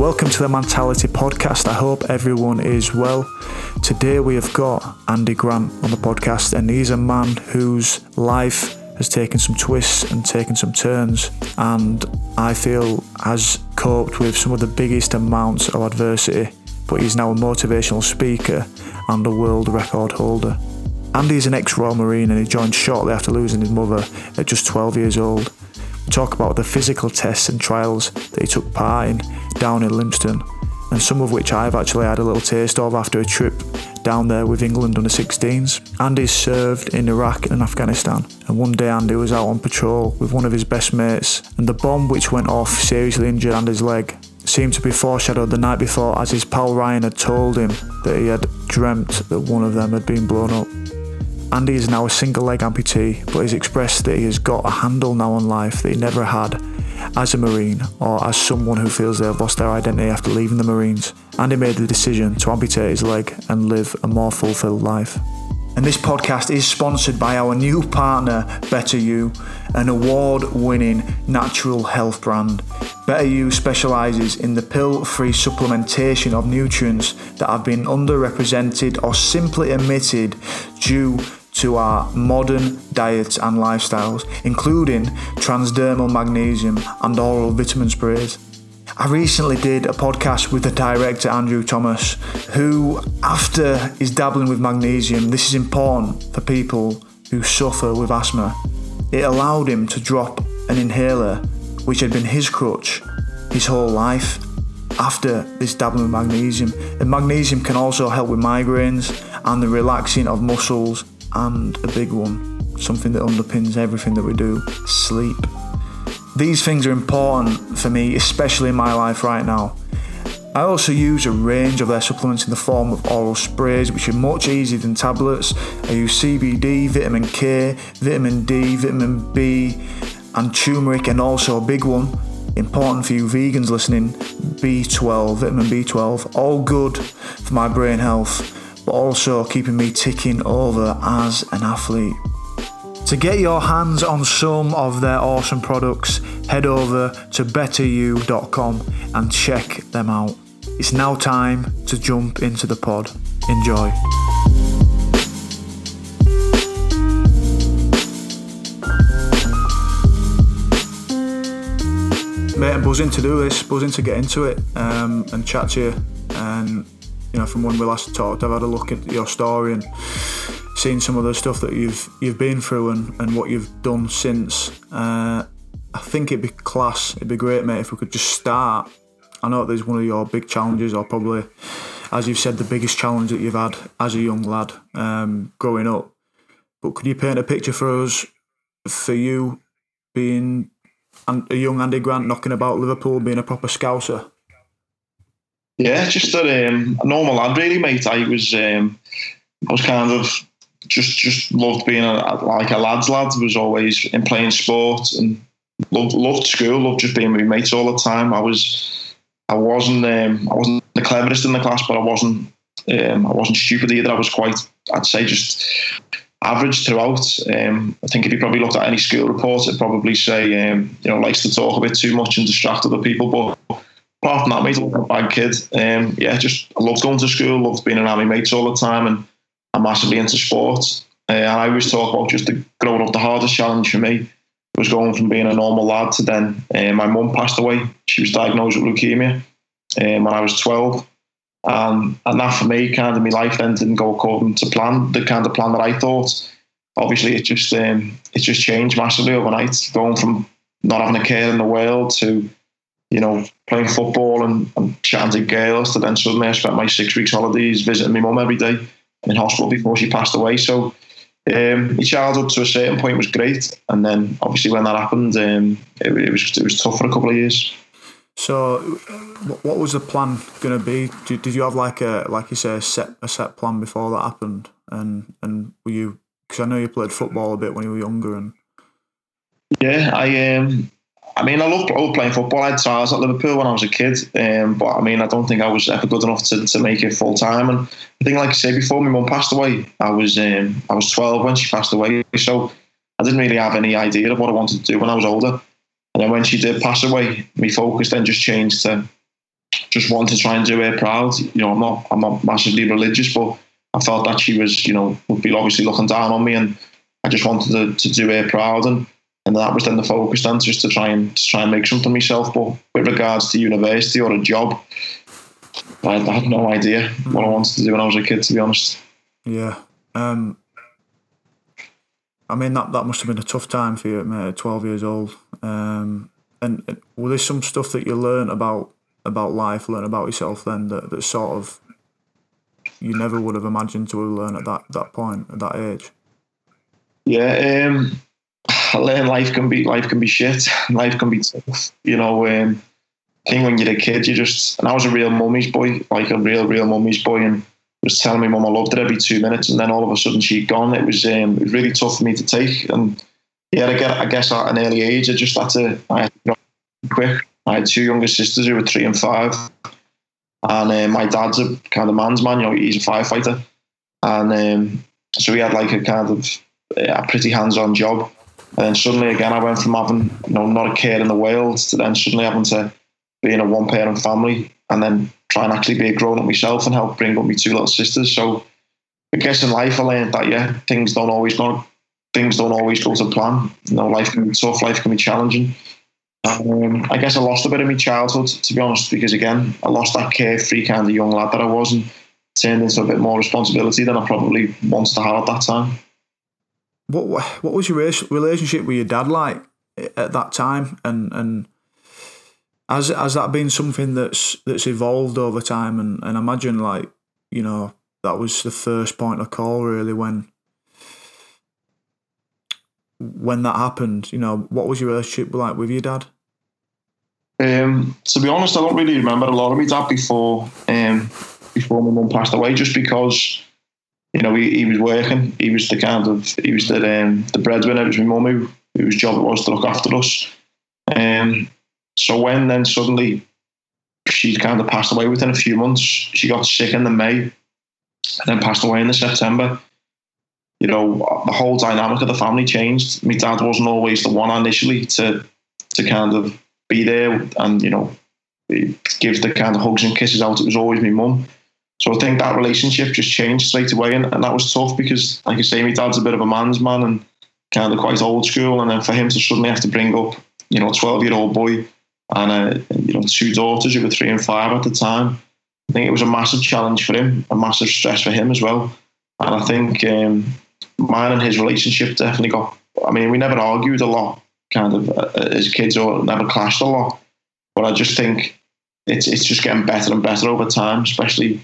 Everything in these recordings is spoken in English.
Welcome to the Mentality Podcast. I hope everyone is well. Today we have got Andy Grant on the podcast, and he's a man whose life has taken some twists and taken some turns, and I feel has coped with some of the biggest amounts of adversity. But he's now a motivational speaker and a world record holder. Andy is an ex Royal Marine and he joined shortly after losing his mother at just 12 years old talk about the physical tests and trials that he took part in down in Lympstone, and some of which I've actually had a little taste of after a trip down there with England under 16s. Andy served in Iraq and Afghanistan, and one day Andy was out on patrol with one of his best mates, and the bomb which went off seriously injured Andy's leg seemed to be foreshadowed the night before as his pal Ryan had told him that he had dreamt that one of them had been blown up. Andy is now a single leg amputee, but has expressed that he has got a handle now on life that he never had as a Marine or as someone who feels they have lost their identity after leaving the Marines. Andy made the decision to amputate his leg and live a more fulfilled life. And this podcast is sponsored by our new partner, Better You, an award winning natural health brand. Better You specialises in the pill free supplementation of nutrients that have been underrepresented or simply omitted due to our modern diets and lifestyles, including transdermal magnesium and oral vitamin sprays. I recently did a podcast with the director Andrew Thomas, who, after is dabbling with magnesium, this is important for people who suffer with asthma. It allowed him to drop an inhaler, which had been his crutch his whole life, after this dabbling with magnesium. And magnesium can also help with migraines and the relaxing of muscles and a big one, something that underpins everything that we do sleep. These things are important for me, especially in my life right now. I also use a range of their supplements in the form of oral sprays, which are much easier than tablets. I use CBD, vitamin K, vitamin D, vitamin B, and turmeric, and also a big one, important for you vegans listening, B12, vitamin B12. All good for my brain health but also keeping me ticking over as an athlete. To get your hands on some of their awesome products, head over to betteryou.com and check them out. It's now time to jump into the pod. Enjoy. Mate, I'm buzzing to do this, buzzing to get into it um, and chat to you. And you know, from when we last talked, I've had a look at your story and seen some of the stuff that you've you've been through and, and what you've done since. Uh, I think it'd be class. It'd be great, mate, if we could just start. I know there's one of your big challenges, or probably, as you've said, the biggest challenge that you've had as a young lad um, growing up. But could you paint a picture for us, for you being a young Andy Grant knocking about Liverpool, being a proper scouser? Yeah, just a, um, a normal lad, really, mate. I was, um, I was kind of just just loved being a, like a lad's lad. Was always in playing sport and loved loved school. Loved just being with mates all the time. I was, I wasn't, um, I wasn't the cleverest in the class, but I wasn't, um, I wasn't stupid either. I was quite, I'd say, just average throughout. Um, I think if you probably looked at any school report, it'd probably say, um, you know, likes to talk a bit too much and distract other people, but apart from that, mate, I'm a bad kid. Um, yeah, just I loved going to school, loved being around my mates all the time, and I'm massively into sports. Uh, and I always talk about just the, growing up. The hardest challenge for me was going from being a normal lad to then uh, my mum passed away. She was diagnosed with leukemia um, when I was 12. Um, and that for me, kind of my life then didn't go according to plan, the kind of plan that I thought. Obviously, it just um, it just changed massively overnight, going from not having a care in the world to you know, playing football and, and chatting to girls to then suddenly I spent my six weeks holidays visiting my mum every day in hospital before she passed away. So um, my childhood to a certain point was great, and then obviously when that happened, um, it, it, was it was tough for a couple of years. So, what was the plan going to be? Did, did you have like a like you say a set a set plan before that happened? And and were you because I know you played football a bit when you were younger and yeah, I um I mean, I loved, playing football. I had trials at Liverpool when I was a kid, um, but I mean, I don't think I was ever good enough to, to make it full time. And I think, like I said before, my mum passed away. I was um, I was 12 when she passed away, so I didn't really have any idea of what I wanted to do when I was older. And then when she did pass away, my focus then just changed to just wanted to try and do her proud. You know, I'm not I'm not massively religious, but I felt that she was, you know, would be obviously looking down on me, and I just wanted to, to do her proud, and and that was then the focus then just to try and to try and make something myself. But with regards to university or a job, I, I had no idea what I wanted to do when I was a kid, to be honest. Yeah. Um, I mean that that must have been a tough time for you, mate. Twelve years old. Um, and, and was there some stuff that you learned about about life, learn about yourself then that, that sort of you never would have imagined to have learned at that, that point, at that age? Yeah, um, Life can be life can be shit. Life can be tough. You know, um, I think when you're a kid, you just and I was a real mummy's boy, like a real, real mummy's boy, and was telling me mum I loved it every two minutes, and then all of a sudden she'd gone. It was um, it was really tough for me to take, and yeah, I, get, I guess at an early age, I just had to, I had to quick. I had two younger sisters who were three and five, and uh, my dad's a kind of man's man. You know, he's a firefighter, and um, so we had like a kind of a pretty hands-on job. And then suddenly again, I went from having you know not a care in the world to then suddenly having to be in a one-parent family, and then try and actually be a grown-up myself and help bring up my two little sisters. So I guess in life, I learned that yeah, things don't always go things don't always go to plan. You know, life can be tough, life can be challenging. Um, I guess I lost a bit of my childhood, to be honest, because again, I lost that carefree kind of young lad that I was and turned into a bit more responsibility than I probably wanted to have at that time. What What was your relationship with your dad like at that time, and and has has that been something that's that's evolved over time? And and imagine like you know that was the first point of call really when when that happened, you know, what was your relationship like with your dad? Um, to be honest, I don't really remember a lot of my dad before um, before my mum passed away, just because you know he, he was working. He was the kind of he was the um, the breadwinner. It was my mum who whose job it was to look after us. Um, so when then suddenly she kind of passed away within a few months, she got sick in the May, and then passed away in the September you know, the whole dynamic of the family changed. My dad wasn't always the one initially to to kind of be there and you know give the kind of hugs and kisses out. It was always my mum. So I think that relationship just changed straight away, and, and that was tough because, like I say, my dad's a bit of a man's man and kind of quite old school, and then for him to suddenly have to bring up, you know, a twelve-year-old boy and uh, you know two daughters who were three and five at the time, I think it was a massive challenge for him, a massive stress for him as well. And I think um, mine and his relationship definitely got. I mean, we never argued a lot, kind of uh, as kids, or never clashed a lot. But I just think it's it's just getting better and better over time, especially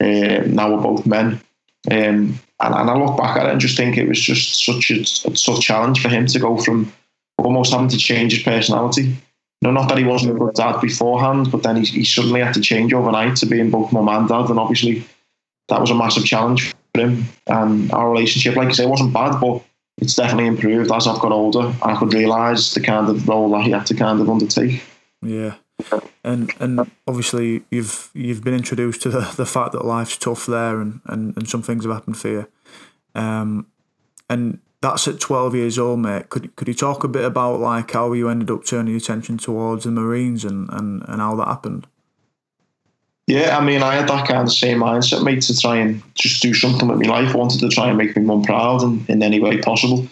uh, now we're both men. Um, and, and I look back at it and just think it was just such a, a tough challenge for him to go from almost having to change his personality. No, not that he wasn't a good dad beforehand, but then he, he suddenly had to change overnight to being both mum and dad, and obviously that was a massive challenge for him. And our relationship, like I say, wasn't bad, but it's definitely improved as I've got older. I could realise the kind of role that he had to kind of undertake. Yeah. And and obviously you've you've been introduced to the, the fact that life's tough there and, and, and some things have happened for you. Um and that's at twelve years old, mate. Could could you talk a bit about like how you ended up turning your attention towards the Marines and, and, and how that happened? Yeah, I mean, I had that kind of same mindset, mate, to try and just do something with my life. I wanted to try and make my mum proud in, in any way possible.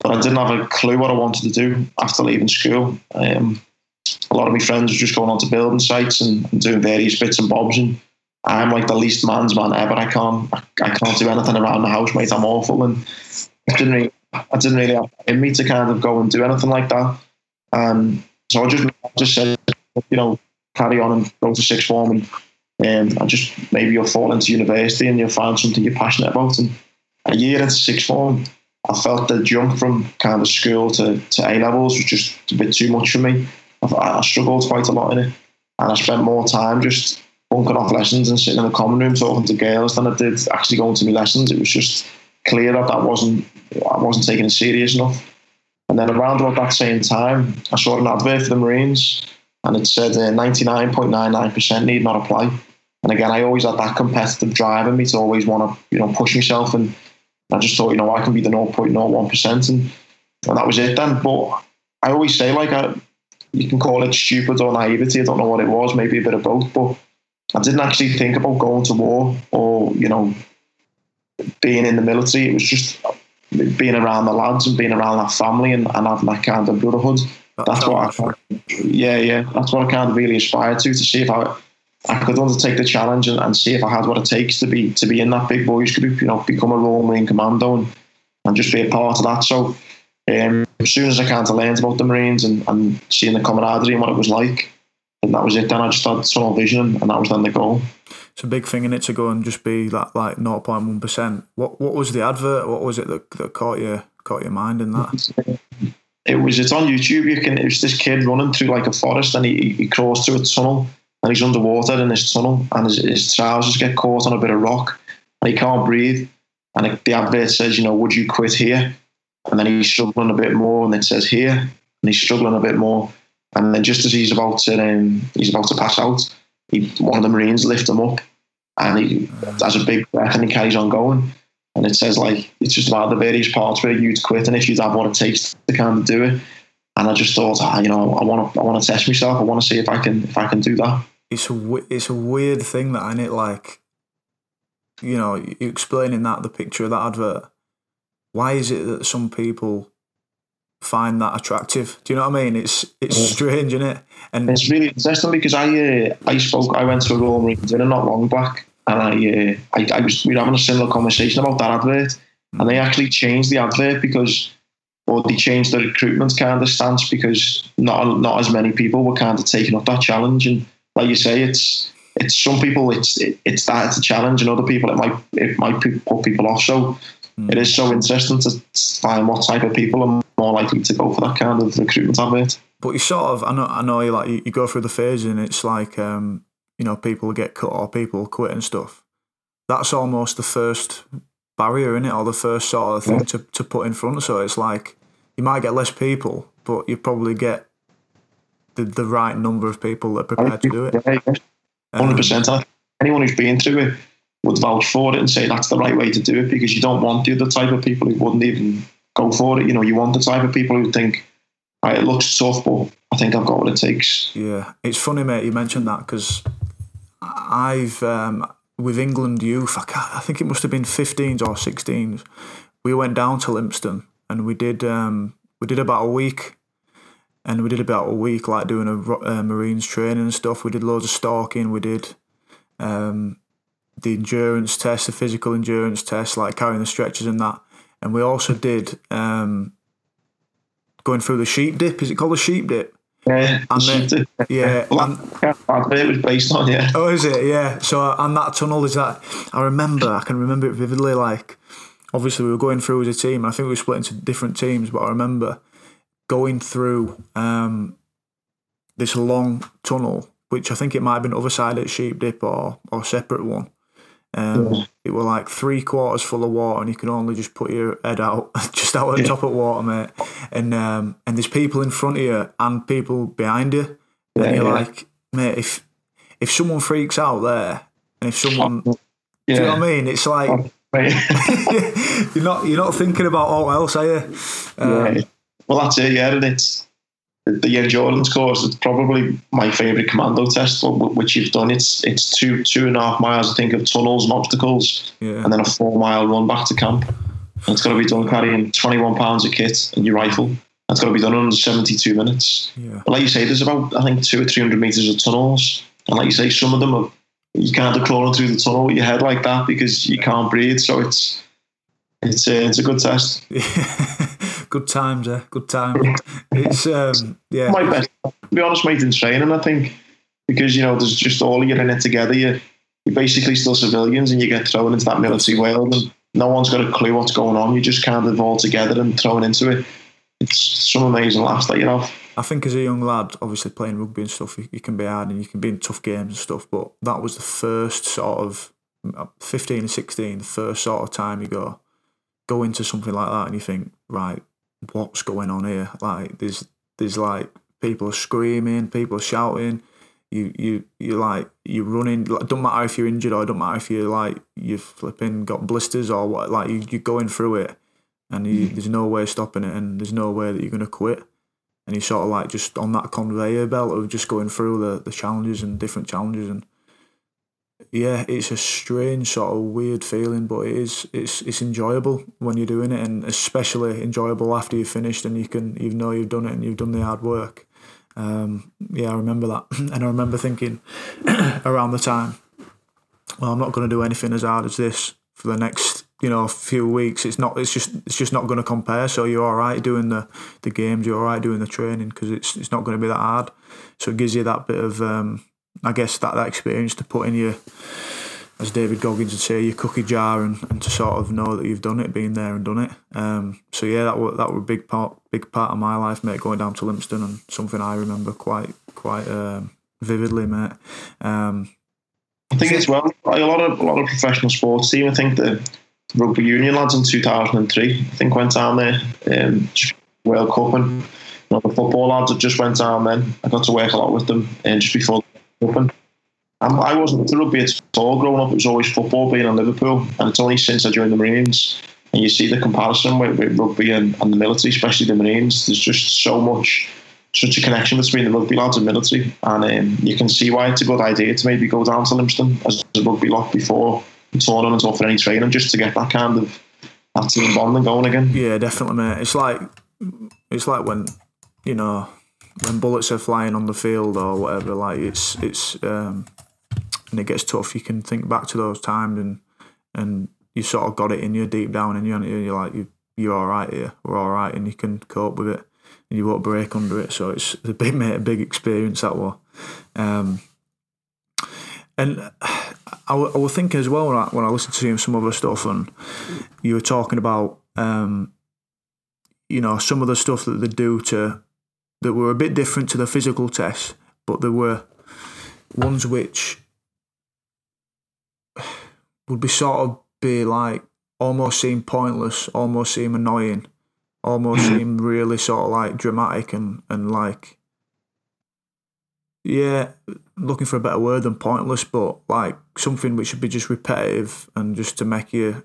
But I didn't have a clue what I wanted to do after leaving school. Um, a lot of my friends were just going on to building sites and, and, doing various bits and bobs. And I'm like the least man's man ever. I can't, I, can't do anything around the house, mate. I'm awful. And I didn't really, I didn't really have in me to kind of go and do anything like that. And so I just, I just said, you know, carry on and go to sixth form and um, just maybe you'll fall into university and you'll find something you're passionate about. And a year into sixth form, I felt the jump from kind of school to, to A levels was just a bit too much for me. I, I struggled quite a lot in it, and I spent more time just bunking off lessons and sitting in the common room talking to girls than I did actually going to my lessons. It was just clear that that wasn't I wasn't taking it serious enough. And then around about that same time, I saw an advert for the Marines and it said uh, 99.99% need not apply. And again, I always had that competitive drive in me to always want to, you know, push myself. And I just thought, you know, I can be the 0.01%. And, and that was it then. But I always say, like, I, you can call it stupid or naivety. I don't know what it was, maybe a bit of both. But I didn't actually think about going to war or you know being in the military. It was just being around the lads and being around that family and, and having that kind of brotherhood. That's what I, yeah, yeah. That's what I kind of really aspired to to see if I I could undertake the challenge and, and see if I had what it takes to be to be in that big boys group. You know, become a Royal Marine Commando and, and just be a part of that. So um, as soon as I kind of learned about the Marines and, and seeing the camaraderie and what it was like, and that was it. Then I just had tunnel vision, and that was then the goal. It's a big thing in it to go and just be that like 0.1 percent. What what was the advert? What was it that, that caught you caught your mind in that? It was it's on YouTube. You can it was this kid running through like a forest, and he he crawls through a tunnel, and he's underwater in this tunnel, and his, his trousers get caught on a bit of rock, and he can't breathe. And it, the advert says, you know, would you quit here? And then he's struggling a bit more, and it says here, and he's struggling a bit more. And then just as he's about to um, he's about to pass out, he, one of the Marines lift him up, and he has a big breath and he carries on going. And it says like it's just about the various parts where you'd quit, and if you'd have what it takes to kind of do it. And I just thought, ah, you know, I want to, I want to test myself. I want to see if I can, if I can do that. It's a, it's a weird thing that I it like, you know, you explaining that the picture of that advert. Why is it that some people find that attractive. Do you know what I mean? It's it's yeah. strange, isn't it? And it's really interesting because I uh, I spoke I went to a Royal Marines dinner not long back, and I, uh, I I was we were having a similar conversation about that advert, and they actually changed the advert because. Or they changed the recruitment kind of stance because not not as many people were kind of taking up that challenge. And like you say, it's it's some people it's it, it's that it's a challenge, and other people it might it might put people off. So mm. it is so interesting to find what type of people are more likely to go for that kind of recruitment advert. But you sort of, I know, I know, you like you, you go through the phase, and it's like, um, you know, people get cut or people quit and stuff. That's almost the first barrier in it, or the first sort of thing yeah. to, to put in front. So it's like you might get less people, but you probably get the, the right number of people that are prepared to do it. Hundred percent. Um, Anyone who's been through it would vouch for it and say that's the right way to do it because you don't want the other type of people who wouldn't even go for it. You know, you want the type of people who think, right, it looks tough, but I think I've got what it takes. Yeah, it's funny, mate. You mentioned that because I've um, with England youth. I, I, think it must have been 15s or 16s. We went down to Lympstone and we did um, we did about a week. And we did about a week, like doing a uh, Marines training and stuff. We did loads of stalking. We did um, the endurance test, the physical endurance test, like carrying the stretchers and that and we also did um, going through the sheep dip. Is it called the sheep dip? Yeah, and then, yeah, and, it was based on yeah. Oh, is it? Yeah. So, and that tunnel is that. I remember. I can remember it vividly. Like, obviously, we were going through as a team. I think we were split into different teams, but I remember going through um, this long tunnel, which I think it might have been other side at Sheep Dip or or separate one. Um, yeah. It were like three quarters full of water, and you can only just put your head out, just out the yeah. top of water, mate. And um, and there's people in front of you and people behind you, and yeah, you're like, mate, if if someone freaks out there, and if someone, do you know what I mean? It's like you're not you're not thinking about all else, are you? Um, well, that's it. Yeah, and it's the endurance course is probably my favourite commando test, which you've done. It's it's two two and a half miles, I think, of tunnels and obstacles, yeah. and then a four mile run back to camp. And it's got to be done carrying 21 pounds of kit and your rifle. That's got to be done in under 72 minutes. Yeah. But like you say, there's about I think two or three hundred meters of tunnels, and like you say, some of them are you can't be crawling through the tunnel with your head like that because you can't breathe. So it's it's a, it's a good test. good times, eh? Good times. It's um, yeah. My best. To be honest, mate, in training, I think because you know there's just all of you in it together. You you're basically still civilians, and you get thrown into that military world, and no one's got a clue what's going on. You just kind of all together and thrown into it. It's some amazing laughs that you have. I think as a young lad, obviously playing rugby and stuff, you, you can be hard and you can be in tough games and stuff. But that was the first sort of 15 and 16, the first sort of time you go go into something like that and you think, right, what's going on here? Like there's there's like people screaming, people shouting. You you you like you're running. Like, don't matter if you're injured or don't matter if you're like you're flipping got blisters or what. Like you, you're going through it, and you, hmm. there's no way stopping it, and there's no way that you're gonna quit. And you're sort of like just on that conveyor belt of just going through the, the challenges and different challenges, and yeah, it's a strange sort of weird feeling, but it is it's it's enjoyable when you're doing it, and especially enjoyable after you've finished and you can you know you've done it and you've done the hard work. Um, yeah, I remember that, and I remember thinking around the time, well, I'm not going to do anything as hard as this for the next you know few weeks. It's not. It's just. It's just not going to compare. So you're all right doing the the games. You're all right doing the training because it's it's not going to be that hard. So it gives you that bit of um, I guess that, that experience to put in your, as David Goggins would say, your cookie jar and, and to sort of know that you've done it, been there and done it. Um, so yeah, that were that were a big part big part of my life, mate, going down to Lympstone and something I remember quite quite um, vividly, mate. Um, I think as well, like a lot of a lot of professional sports team. I think the rugby union lads in two thousand and three, I think went down there, um, World Cup, and you know, the football lads that just went down. Then I got to work a lot with them, and just before open. Um, I wasn't into rugby at all growing up. It was always football being in Liverpool. And it's only since I joined the Marines and you see the comparison with, with rugby and, and, the military, especially the Marines. There's just so much, such a connection between the rugby lads and military. And um, you can see why it's a good idea to maybe go down to Lympstone as a rugby lot before the tournament or for any training just to get that kind of that team bonding going again. Yeah, definitely, mate. It's like, it's like when, you know, when bullets are flying on the field or whatever, like it's it's um, and it gets tough. You can think back to those times and and you sort of got it in you deep down and you're like you you're all right here, we're all right, and you can cope with it, and you won't break under it. So it's a big mate, a big experience that was. Um, and I, w- I was thinking as well when I, when I listened to him some other stuff, and you were talking about, um, you know, some of the stuff that they do to that were a bit different to the physical tests, but there were ones which would be sort of be like almost seem pointless, almost seem annoying, almost mm-hmm. seem really sort of like dramatic and, and like yeah, looking for a better word than pointless, but like something which should be just repetitive and just to make you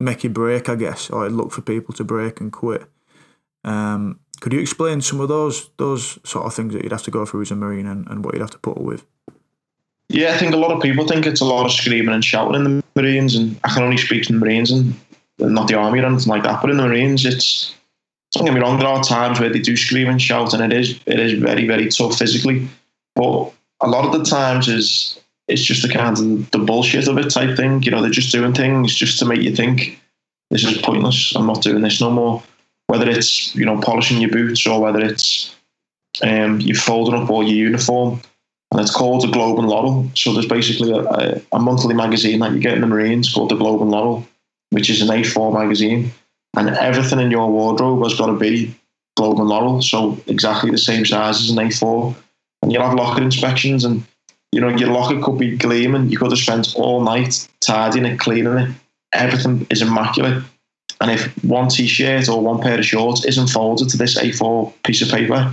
make you break, I guess, or look for people to break and quit. Um, could you explain some of those those sort of things that you'd have to go through as a marine and, and what you'd have to put up with? Yeah, I think a lot of people think it's a lot of screaming and shouting in the Marines, and I can only speak to the Marines and not the army or anything like that. But in the Marines, it's don't get me wrong, there are times where they do scream and shout, and it is it is very very tough physically. But a lot of the times is it's just the kind of the bullshit of it type thing. You know, they're just doing things just to make you think this is pointless. I'm not doing this no more whether it's you know polishing your boots or whether it's um, you folding up all your uniform. And it's called the Globe and Laurel. So there's basically a, a, monthly magazine that you get in the Marines called the Globe and Laurel, which is an A4 magazine. And everything in your wardrobe has got to be Globe and Laurel. So exactly the same size as an A4. And you'll have locker inspections and you know, your locker could be gleaming. You could have spent all night tidying it, cleaning it. Everything is immaculate. And if one t-shirt or one pair of shorts isn't folded to this A4 piece of paper,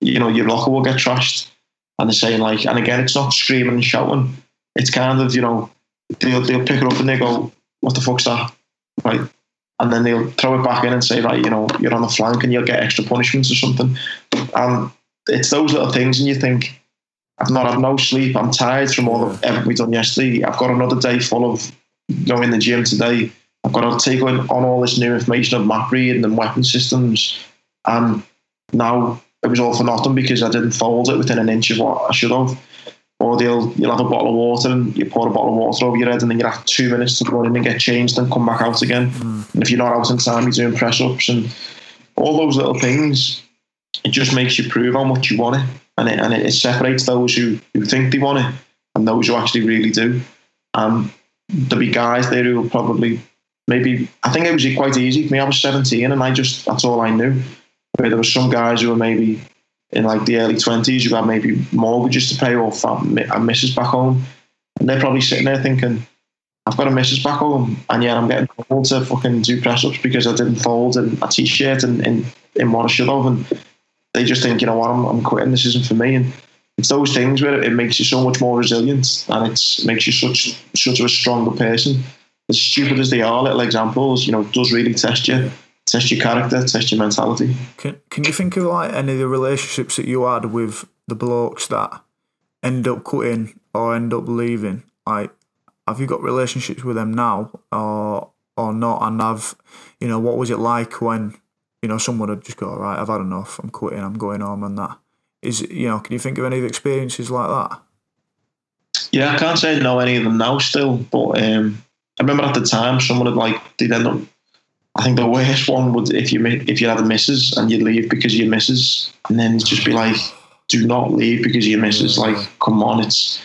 you know, your locker will get trashed. And they're saying like, and again, it's not screaming and shouting. It's kind of, you know, they'll, they'll pick it up and they go, what the fuck's that? Right. And then they'll throw it back in and say, right, you know, you're on the flank and you'll get extra punishments or something. And it's those little things and you think, I've not had no sleep. I'm tired from all the everything we've done yesterday. I've got another day full of going in the gym today I've got to take on, on all this new information of map reading and weapon systems. And now it was all for nothing because I didn't fold it within an inch of what I should have. Or they'll you'll have a bottle of water and you pour a bottle of water over your head and then you have two minutes to go in and get changed and come back out again. Mm. And if you're not out in time, you're doing press ups and all those little things. It just makes you prove how much you want it, and it and it separates those who, who think they want it and those who actually really do. And there'll be guys there who will probably maybe I think it was quite easy for me. I was 17 and I just that's all I knew. Where there were some guys who were maybe in like the early 20s who had maybe mortgages to pay or and missus back home, and they're probably sitting there thinking, I've got a missus back home, and yet I'm getting told to fucking do press ups because I didn't fold in a t-shirt and in, in what I should have, and they just think, you know what, I'm, I'm quitting. This isn't for me, and it's those things where it makes you so much more resilient and it makes you such such a stronger person as stupid as they are, little examples, you know, does really test you, test your character, test your mentality. Can Can you think of like any of the relationships that you had with the blokes that end up quitting or end up leaving? Like have you got relationships with them now, or or not? And have you know what was it like when you know someone had just go, right, I've had enough, I'm quitting, I'm going home, and that is you know, can you think of any experiences like that? Yeah, I can't say I know any of them now still, but um, I remember at the time someone had like they'd end up. I think the worst one would if you if you had a missus and you leave because you misses, and then just be like, do not leave because you misses. Like, come on, it's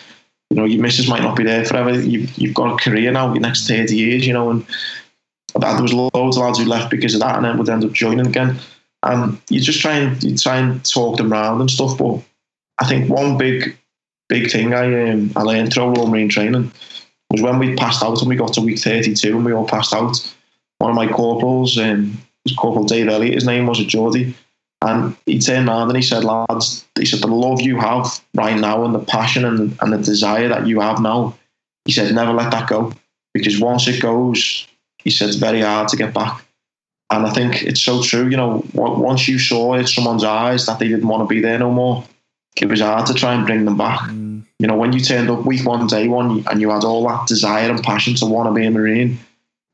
you know your missus might not be there forever. You've you've got a career now, your next thirty years, you know, and there was loads of lads who left because of that, and then would end up joining again. And you just try and you try and talk them around and stuff. But I think one big big thing I um, I learned through all Marine training was when we passed out and we got to week 32 and we all passed out. One of my corporals, um, was Corporal Dave Elliott, his name was a Geordie, and he turned around and he said, lads, he said, the love you have right now and the passion and, and the desire that you have now, he said, never let that go. Because once it goes, he said, it's very hard to get back. And I think it's so true. You know, once you saw in someone's eyes that they didn't want to be there no more, it was hard to try and bring them back. Mm. You know, when you turned up week one, day one, and you had all that desire and passion to want to be a Marine,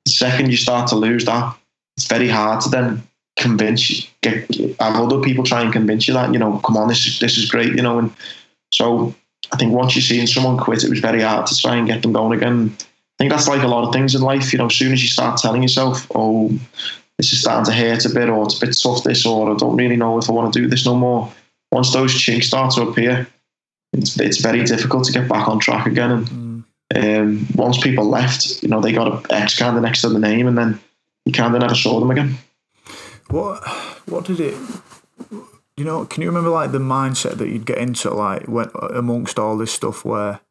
the second you start to lose that, it's very hard to then convince, you, get, have other people try and convince you that, you know, come on, this is, this is great, you know. And so I think once you're seeing someone quit, it was very hard to try and get them going again. I think that's like a lot of things in life, you know, as soon as you start telling yourself, oh, this is starting to hurt a bit, or it's a bit tough, this, or I don't really know if I want to do this no more once those chinks start to appear, it's, it's very difficult to get back on track again. And mm. um, once people left, you know, they got an X kind of next to the name, and then you kind of never saw them again. What What did it? You know, can you remember like the mindset that you'd get into, like when amongst all this stuff, where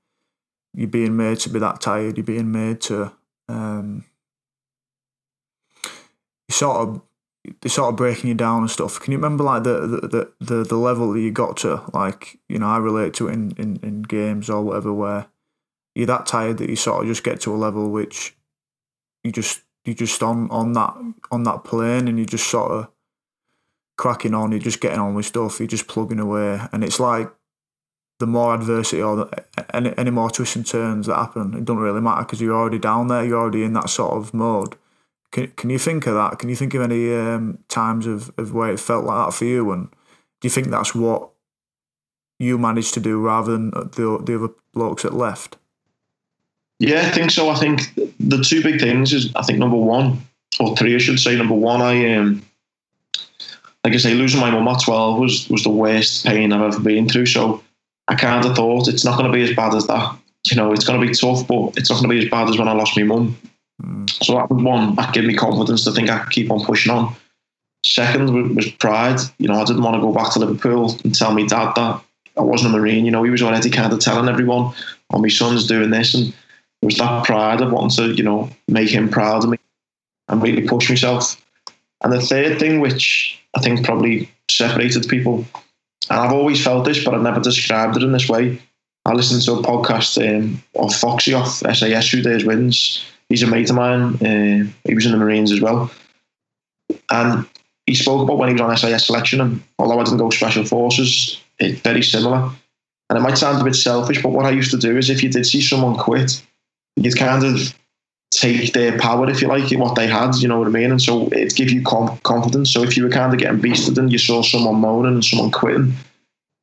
you're being made to be that tired, you're being made to, um, you sort of sort of breaking you down and stuff. Can you remember like the the, the, the level that you got to? Like, you know, I relate to it in, in, in games or whatever where you're that tired that you sort of just get to a level which you just you just on on that on that plane and you just sort of cracking on, you're just getting on with stuff, you're just plugging away. And it's like the more adversity or the, any, any more twists and turns that happen, it doesn't really matter because you're already down there, you're already in that sort of mode can, can you think of that? Can you think of any um, times of, of where it felt like that for you? And do you think that's what you managed to do rather than the, the other blokes that left? Yeah, I think so. I think the two big things is I think number one or three, I should say. Number one, I um, like I say, losing my mum at twelve was was the worst pain I've ever been through. So I kind of thought it's not going to be as bad as that. You know, it's going to be tough, but it's not going to be as bad as when I lost my mum. So that was one that gave me confidence to think I could keep on pushing on. Second was pride. You know, I didn't want to go back to Liverpool and tell me dad that I wasn't a Marine. You know, he was already kind of telling everyone, "Oh, my son's doing this," and it was that pride of wanting to, you know, make him proud of me and really push myself. And the third thing, which I think probably separated people, and I've always felt this, but I've never described it in this way. I listened to a podcast um, of Foxy off SAS Who Dares Wins, he's a mate of mine. Uh, he was in the Marines as well, and he spoke about when he was on SAS selection. And although I didn't go special forces, it's very similar. And it might sound a bit selfish, but what I used to do is if you did see someone quit, you'd kind of take their power, if you like, what they had, you know what I mean? And so it'd give you confidence. So if you were kind of getting beasted and you saw someone moaning and someone quitting,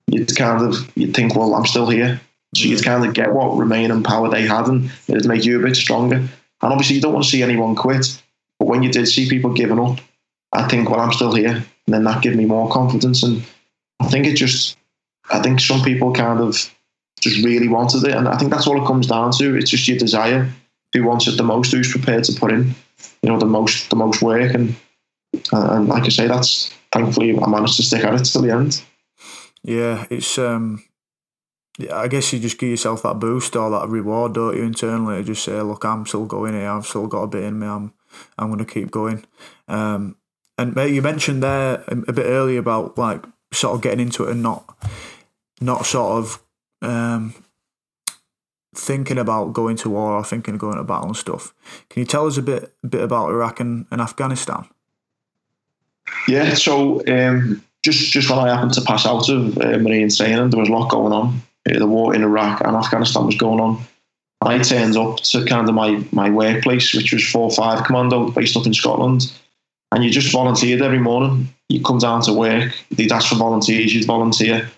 you'd kind of you'd think, well, I'm still here. So you'd kind of get what remaining power they had and it'd make you a bit stronger. And obviously, you don't want to see anyone quit. But when you did see people giving up, I think, well, I'm still here. And then that gave me more confidence. And I think it just, I think some people kind of just really wanted it. And I think that's all it comes down to. It's just your desire. Who wants it the most? Who's prepared to put in, you know, the most, the most work? And, and like I say, that's thankfully I managed to stick at it till the end. Yeah, it's um, I guess you just give yourself that boost or that reward, don't you, internally? Just say, look, I'm still going here. I've still got a bit in me. I'm, I'm going to keep going. Um, and you mentioned there a bit earlier about like sort of getting into it and not, not sort of um, thinking about going to war or thinking of going to battle and stuff. Can you tell us a bit, a bit about Iraq and, and Afghanistan? Yeah, so um, just just when I happened to pass out of uh, Marine training, there was a lot going on the war in Iraq and Afghanistan was going on. And I turned up to kind of my, my workplace, which was 4 5 Commando, based up in Scotland. And you just volunteered every morning. You come down to work, they'd ask for volunteers, you'd volunteer.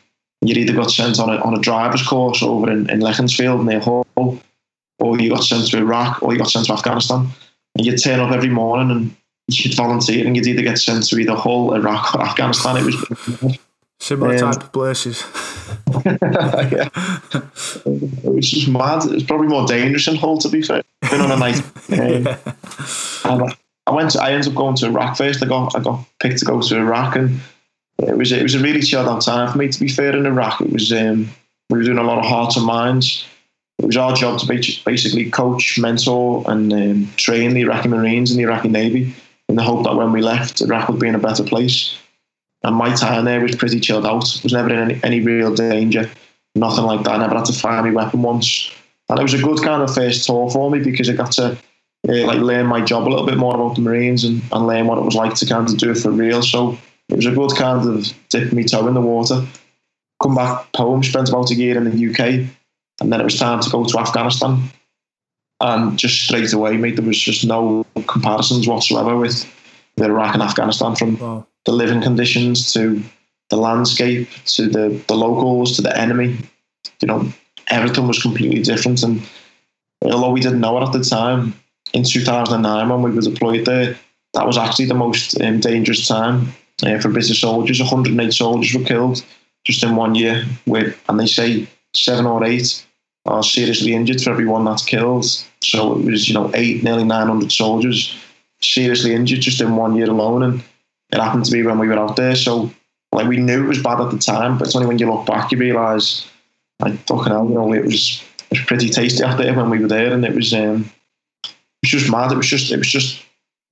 You'd either got sent on a, on a driver's course over in, in Leconfield near Hull, or you got sent to Iraq, or you got sent to Afghanistan. And you'd turn up every morning and you'd volunteer, and you'd either get sent to either Hull, Iraq, or Afghanistan. It was similar um, type of places. yeah. It was just mad. It's probably more dangerous in Hull, to be fair. Been on a night. Um, yeah. I went. To, I ended up going to Iraq first. I got I got picked to go to Iraq, and it was it was a really chilled out time for me. To be fair, in Iraq, it was um, we were doing a lot of hearts and minds. It was our job to basically coach, mentor, and um, train the Iraqi Marines and the Iraqi Navy in the hope that when we left, Iraq would be in a better place. And my time there was pretty chilled out. Was never in any, any real danger, nothing like that. I never had to fire my weapon once, and it was a good kind of first tour for me because I got to uh, like learn my job a little bit more about the Marines and, and learn what it was like to kind of do it for real. So it was a good kind of dip my toe in the water. Come back home, spent about a year in the UK, and then it was time to go to Afghanistan. And just straight away, mate, there was just no comparisons whatsoever with the Iraq and Afghanistan from wow. The living conditions to the landscape to the, the locals to the enemy. You know, everything was completely different. And although we didn't know it at the time, in 2009 when we were deployed there, that was actually the most um, dangerous time uh, for British soldiers. 108 soldiers were killed just in one year, with, and they say seven or eight are seriously injured for every one that's killed. So it was, you know, eight, nearly 900 soldiers seriously injured just in one year alone. And it happened to be when we were out there. So, like, we knew it was bad at the time, but it's only when you look back you realise, like, fucking hell, you know, it was, it was pretty tasty out there when we were there. And it was, um, was just mad. It was just, it was just,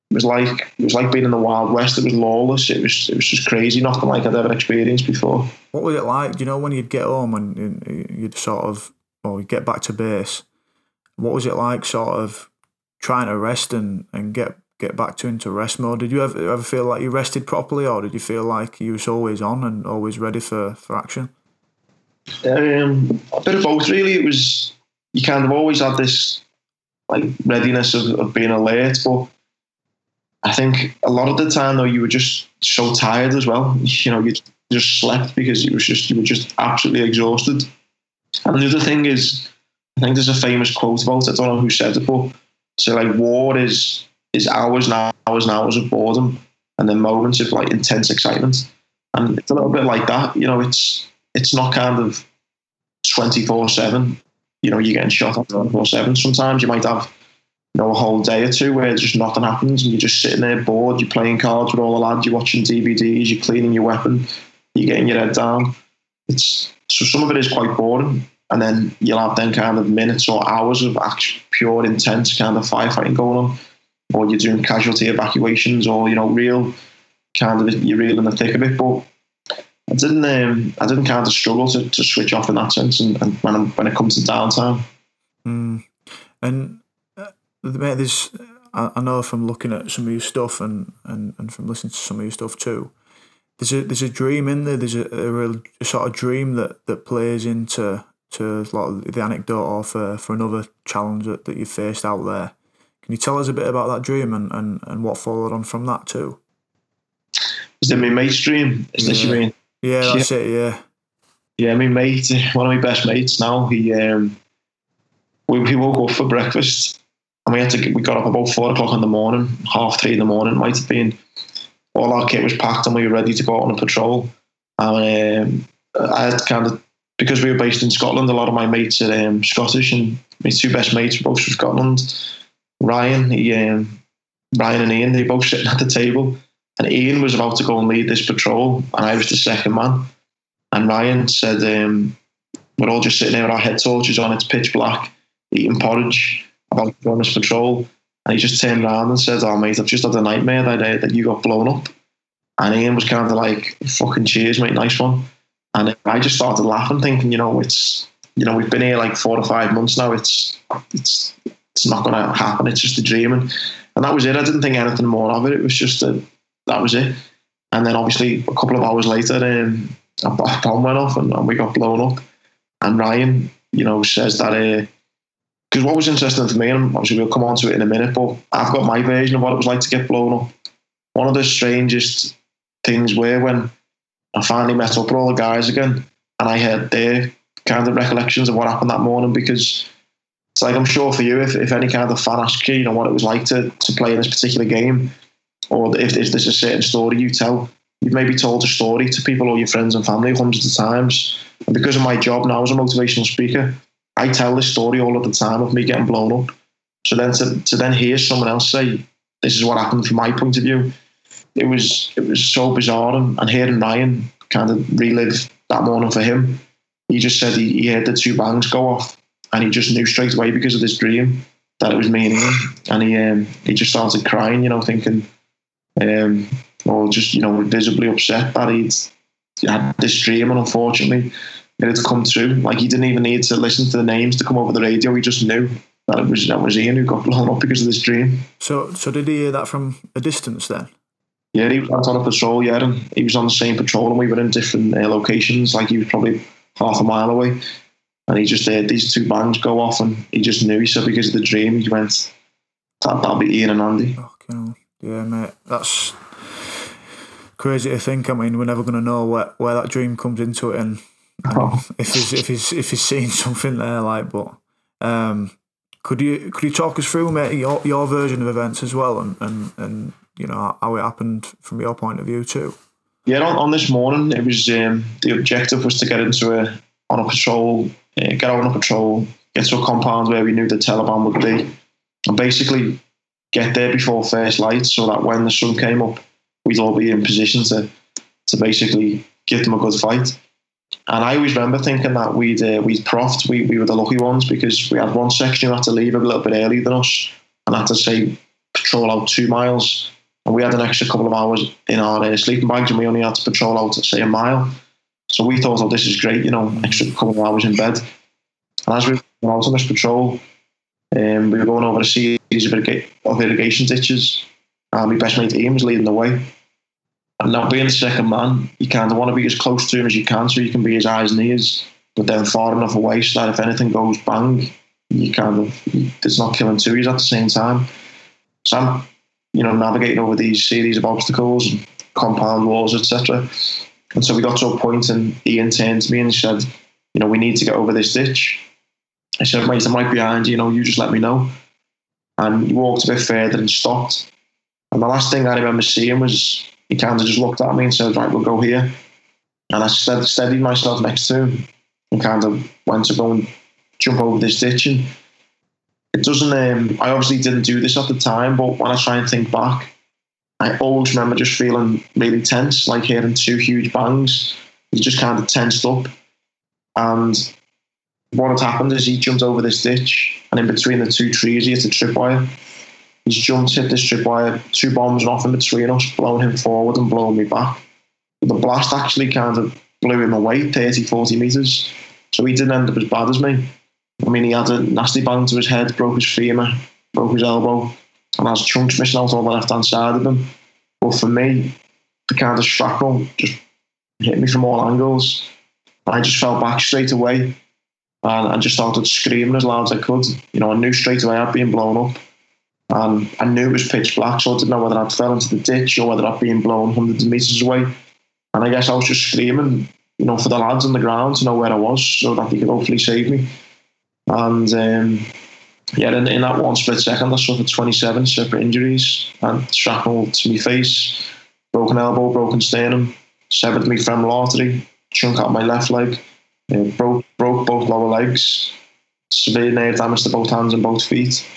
it was like, it was like being in the Wild West. It was lawless. It was, it was just crazy. Nothing like I'd ever experienced before. What was it like? Do you know when you'd get home and you'd sort of, or you'd get back to base? What was it like, sort of trying to rest and, and get get back to into rest mode? Did you ever ever feel like you rested properly, or did you feel like you was always on and always ready for for action? Um, a bit of both, really. It was you kind of always had this like readiness of, of being alert. But I think a lot of the time though, you were just so tired as well. You know, you just slept because you was just you were just absolutely exhausted. And the other thing is, I think there's a famous quote about it. I don't know who said it, but so like war is is hours and hours and hours of boredom, and then moments of like intense excitement. And it's a little bit like that. You know, it's it's not kind of twenty four seven you know, you're getting shot at 24 7. Sometimes you might have, you know, a whole day or two where just nothing happens and you're just sitting there bored, you're playing cards with all the lads, you're watching DVDs, you're cleaning your weapon, you're getting your head down. It's so some of it is quite boring. And then you'll have then kind of minutes or hours of actual pure intense kind of firefighting going on. Or you're doing casualty evacuations or, you know, real kind of you're real in the thick of it. But I didn't um, I didn't kind of struggle to, to switch off in that sense, and, and when I'm, when it comes to downtime. Mm. And uh, there's I, I know from looking at some of your stuff and, and, and from listening to some of your stuff too. There's a there's a dream in there. There's a, a real a sort of dream that, that plays into to like the anecdote or for, for another challenge that, that you faced out there. Can you tell us a bit about that dream and, and, and what followed on from that too? Is it my mate's dream? Is yeah. this you mean? Yeah, that's yeah. it. Yeah. Yeah, my mate, one of my best mates now. He um, we, we woke up for breakfast, and we had to. We got up about four o'clock in the morning, half three in the morning. it Might have been. All our kit was packed, and we were ready to go out on a patrol. And um, I had kind of because we were based in Scotland. A lot of my mates are um, Scottish, and my two best mates were both from Scotland. Ryan, he, um, Ryan and Ian, they both sitting at the table and Ian was about to go and lead this patrol, and I was the second man. And Ryan said, um, We're all just sitting there with our head torches on, it's pitch black, eating porridge, about to go on this patrol. And he just turned around and said, Oh, mate, I've just had a nightmare that day that you got blown up. And Ian was kind of like, Fucking cheers, mate, nice one. And I just started laughing, thinking, you know, it's, you know, we've been here like four or five months now. It's, it's, it's not going to happen. It's just a dream. And, and that was it. I didn't think anything more of it. It was just a, that was it. And then obviously a couple of hours later, um, a bomb went off and, and, we got blown up. And Ryan, you know, says that uh, because what was interesting for me, and obviously we'll come on to it in a minute, but I've got my version of what it was like to get blown up. One of the strangest things were when I finally met up with all the guys again, and I had their kind of recollections of what happened that morning because it's like I'm sure for you, if, if any kind of fan asks you, you know, what it was like to, to play in this particular game, or if, if there's a certain story you tell, you've maybe told a story to people or your friends and family hundreds of times. And because of my job now as a motivational speaker, I tell this story all of the time of me getting blown up. So then to, to then hear someone else say, this is what happened from my point of view, it was it was so bizarre. And, and hearing Ryan kind of relive that morning for him, he just said he, he heard the two bangs go off and he just knew straight away because of this dream that it was me and him. And he um, he just started crying, you know, thinking, um, or just you know, visibly upset that he'd had this dream, and unfortunately, it had come true. Like he didn't even need to listen to the names to come over the radio. He just knew that it was that was Ian who got blown up because of this dream. So, so did he hear that from a distance then? Yeah, he was on a patrol. Yeah, and he was on the same patrol, and we were in different uh, locations. Like he was probably half a mile away, and he just heard these two bangs go off, and he just knew. He said because of the dream, he went, that, "That'll be Ian and Andy." Okay. Yeah, mate, that's crazy to think. I mean, we're never going to know where, where that dream comes into it, and oh. if he's if he's if he's seeing something there, like. But um, could you could you talk us through, mate, your your version of events as well, and and and you know how it happened from your point of view too? Yeah, on, on this morning, it was um, the objective was to get into a on a patrol, uh, get out on a patrol, get to a compound where we knew the Taliban would be, and basically get there before first light, so that when the sun came up, we'd all be in position to to basically give them a good fight. And I always remember thinking that we'd uh, we'd profed, we, we were the lucky ones because we had one section who had to leave a little bit earlier than us and had to say patrol out two miles, and we had an extra couple of hours in our uh, sleeping bags, and we only had to patrol out say a mile. So we thought, oh, this is great, you know, extra couple of hours in bed. And as we were out on this patrol, um, we were going over a series of, of irrigation ditches, and my best mate Ian was leading the way. And now being the second man, you kind of want to be as close to him as you can so you can be his eyes and ears, but then far enough away so that if anything goes bang, you kind of, there's not killing two ears at the same time. So I'm, you know, navigating over these series of obstacles and compound walls, etc. And so we got to a point and Ian turned to me and said, you know, we need to get over this ditch. I said, mate, I'm right behind you, you know, you just let me know. And he walked a bit further and stopped. And the last thing I remember seeing was he kind of just looked at me and said, right, we'll go here. And I steadied myself next to him and kind of went to go and jump over this ditch. And it doesn't, um, I obviously didn't do this at the time, but when I try and think back, I always remember just feeling really tense, like hearing two huge bangs. He just kind of tensed up. And what had happened is he jumped over this ditch, and in between the two trees, he hit a tripwire. He's jumped, hit this tripwire, two bombs off in between us, blowing him forward and blowing me back. The blast actually kind of blew him away 30, 40 metres. So he didn't end up as bad as me. I mean, he had a nasty bang to his head, broke his femur, broke his elbow, and has chunks missing out on the left hand side of him. But for me, the kind of shrapnel just hit me from all angles. I just fell back straight away and I just started screaming as loud as I could. You know, I knew straight away I'd been blown up. And I knew it was pitch black, so I didn't know whether I'd fell into the ditch or whether I'd been blown hundreds of metres away. And I guess I was just screaming, you know, for the lads on the ground to know where I was so that they could hopefully save me. And um, yeah, in, in, that one split second, I suffered 27 separate injuries and shrapnel to my face, broken elbow, broken sternum, severed my femoral artery, chunk out my left leg, uh, broke broke both lower legs, severe nerve damage to both hands and both feet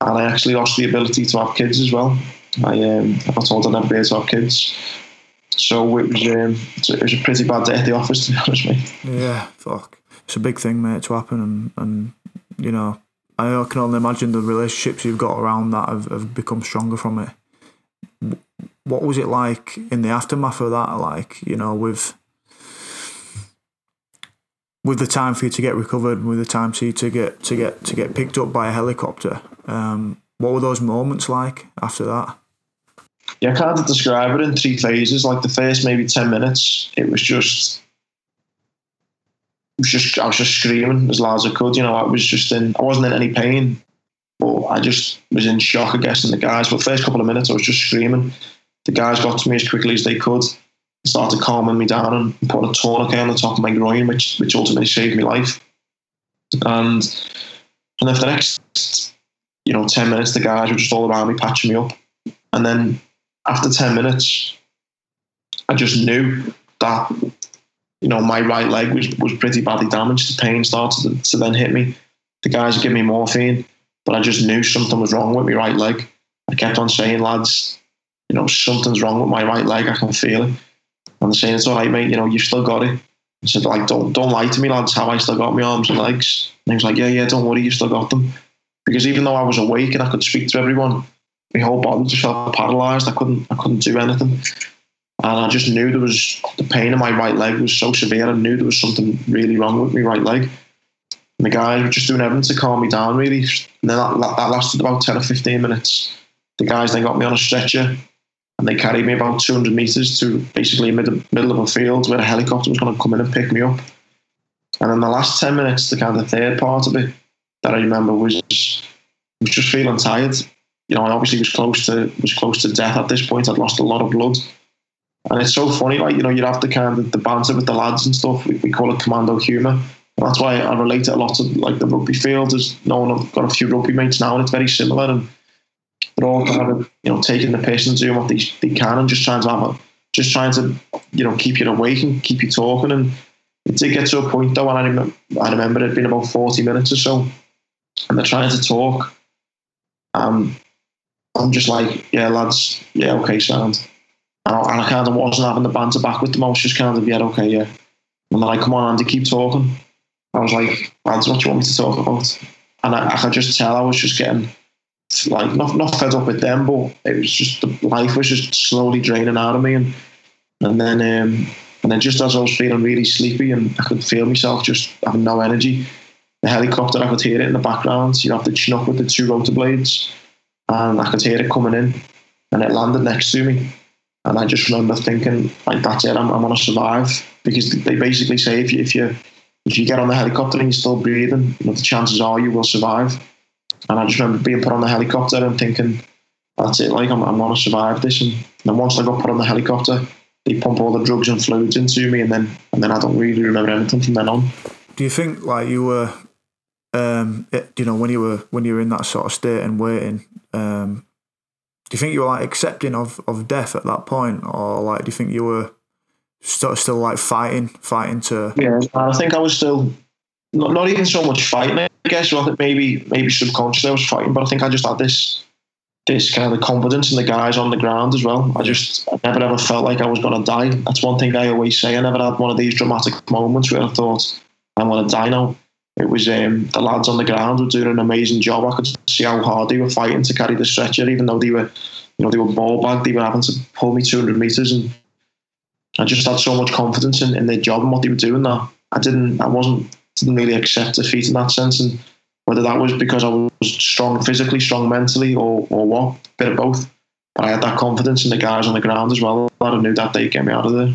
and I actually lost the ability to have kids as well. I um, I got told I'd never be able to have kids. So it was um, it was a pretty bad day at the office to be honest, mate. Yeah, fuck. It's a big thing, mate, to happen, and and you know, I can only imagine the relationships you've got around that have, have become stronger from it. What was it like in the aftermath of that? Like, you know, with with the time for you to get recovered, with the time for you to get to get to get picked up by a helicopter, um, what were those moments like after that? Yeah, I can't describe it in three phases. Like the first maybe ten minutes, it was just was just I was just screaming as loud as I could. You know, I was just in. I wasn't in any pain, but I just was in shock. I guess, and the guys. But first couple of minutes, I was just screaming. The guys got to me as quickly as they could. Started calming me down and put a tourniquet on the top of my groin, which which ultimately saved my life. And and then for the next, you know, ten minutes, the guys were just all around me, patching me up. And then after ten minutes, I just knew that you know, my right leg was, was pretty badly damaged. The pain started to, to then hit me. The guys gave me morphine, but I just knew something was wrong with my right leg. I kept on saying, lads, you know, something's wrong with my right leg. I can feel it. And they're saying, it's all right, mate. You know, you've still got it. I said, like, don't don't lie to me, lads. Have I still got my arms and legs? And he was like, yeah, yeah, don't worry, you've still got them. Because even though I was awake and I could speak to everyone, my whole body just felt paralysed. I couldn't I couldn't do anything. And I just knew there was the pain in my right leg was so severe. I knew there was something really wrong with my right leg. And the guys were just doing everything to calm me down, really. And then that, that lasted about 10 or 15 minutes. The guys then got me on a stretcher and they carried me about 200 metres to basically mid, the middle of a field where a helicopter was going to come in and pick me up. And in the last 10 minutes, the kind of third part of it that I remember was, was just feeling tired. You know, I obviously was close to was close to death at this point. I'd lost a lot of blood. And it's so funny, like, you know, you'd have to kind of the banter with the lads and stuff. We, we call it commando humour. And that's why I relate it a lot to like the rugby field. There's no one I've got a few rugby mates now and it's very similar and they're all kind of, you know, taking the piss and doing what they, they can and just trying to have a just trying to, you know, keep you awake and keep you talking. And it did get to a point though, and I remember, I remember it being about 40 minutes or so, and they're trying to talk. Um, I'm just like, yeah, lads, yeah, okay, sound. And I, and I kind of wasn't having the banter back with them. I was just kind of, yeah, okay, yeah. And then I come on, Andy, keep talking. I was like, lads, what do you want me to talk about? And I, I could just tell I was just getting, like, not, not fed up with them, but it was just, the life was just slowly draining out of me. And, and then, um, and then just as I was feeling really sleepy and I could feel myself just having no energy, the helicopter, I could hear it in the background. You have to Chinook with the two rotor blades. And I could hear it coming in. And it landed next to me. And I just remember thinking, like, that's it, I'm, I'm going to survive. Because they basically say if you, if you if you get on the helicopter and you're still breathing, you know, the chances are you will survive. And I just remember being put on the helicopter and thinking, that's it, like, I'm, I'm going to survive this. And then once I got put on the helicopter, they pump all the drugs and fluids into me, and then and then I don't really remember anything from then on. Do you think, like, you were, um, it, you know, when you were when you were in that sort of state and waiting, um, do you think you were like accepting of, of death at that point, or like do you think you were still still like fighting, fighting to? Yeah, I think I was still not, not even so much fighting. I guess I think maybe maybe subconsciously I was fighting, but I think I just had this this kind of confidence in the guys on the ground as well. I just I never ever felt like I was going to die. That's one thing I always say. I never had one of these dramatic moments where I thought I'm going to die now. It was um, the lads on the ground were doing an amazing job. I could see how hard they were fighting to carry the stretcher, even though they were, you know, they were ball bagged. They were having to pull me 200 meters, and I just had so much confidence in, in their job and what they were doing. That I didn't, I wasn't, didn't really accept defeat in that sense, and whether that was because I was strong physically, strong mentally, or or what, bit of both. But I had that confidence in the guys on the ground as well. That I knew that they'd get me out of there.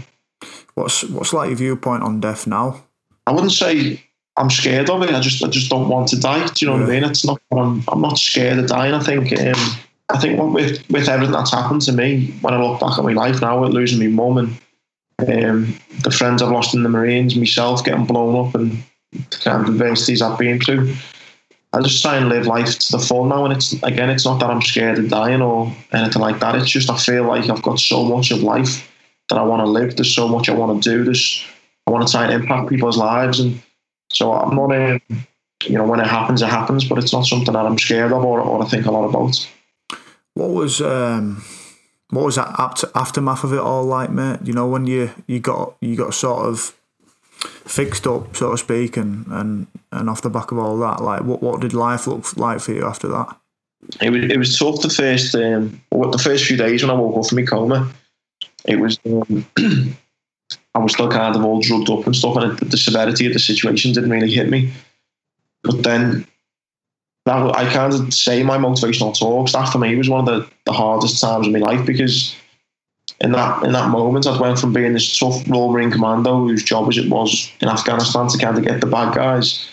What's what's like your viewpoint on death now? I wouldn't say I'm scared of it. I just I just don't want to die. Do you know yeah. what I mean? It's not I'm, I'm not scared of dying. I think um, I think with with everything that's happened to me, when I look back at my life now, with losing my mum and um, the friends I've lost in the Marines, myself getting blown up, and the kind of adversities I've been through, I just try and live life to the full now. And it's again, it's not that I'm scared of dying or anything like that. It's just I feel like I've got so much of life that I want to live. There's so much I want to do. There's I want to try and impact people's lives and so I'm not, um, you know, when it happens, it happens, but it's not something that I'm scared of or, or I think a lot about. What was um, what was that aftermath of it all like, mate? You know, when you you got you got sort of fixed up, so to speak, and and and off the back of all that, like what what did life look like for you after that? It was it was tough the first um, the first few days when I woke up from my coma. It was um, I was still kind of all drugged up and stuff, and the severity of the situation didn't really hit me. But then that I kind of say my motivational talks. That for me was one of the, the hardest times of my life because in that in that moment, I went from being this tough Royal Marine commando whose job as it was in Afghanistan to kind of get the bad guys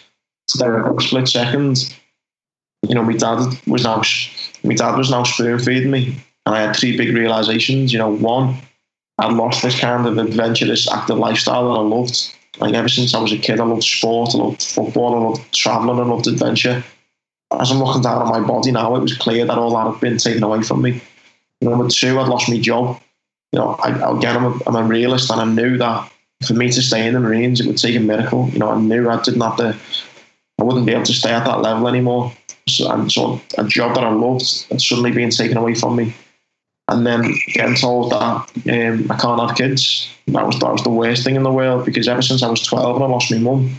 to there a split second. You know, my dad was now my dad was now spoon feeding me, and I had three big realizations. You know, one, I lost this kind of adventurous, active lifestyle that I loved. Like ever since I was a kid, I loved sport, I loved football, I loved traveling, I loved adventure. As I'm looking down on my body now, it was clear that all that had been taken away from me. Number two, I'd lost my job you know, I, again, I'm a, I'm a realist, and I knew that for me to stay in the Marines, it would take a miracle. You know, I knew I didn't have to, I wouldn't be able to stay at that level anymore. So, and so a job that I loved had suddenly being taken away from me. And then getting told that um, I can't have kids, that was that was the worst thing in the world because ever since I was 12 and I lost my mum,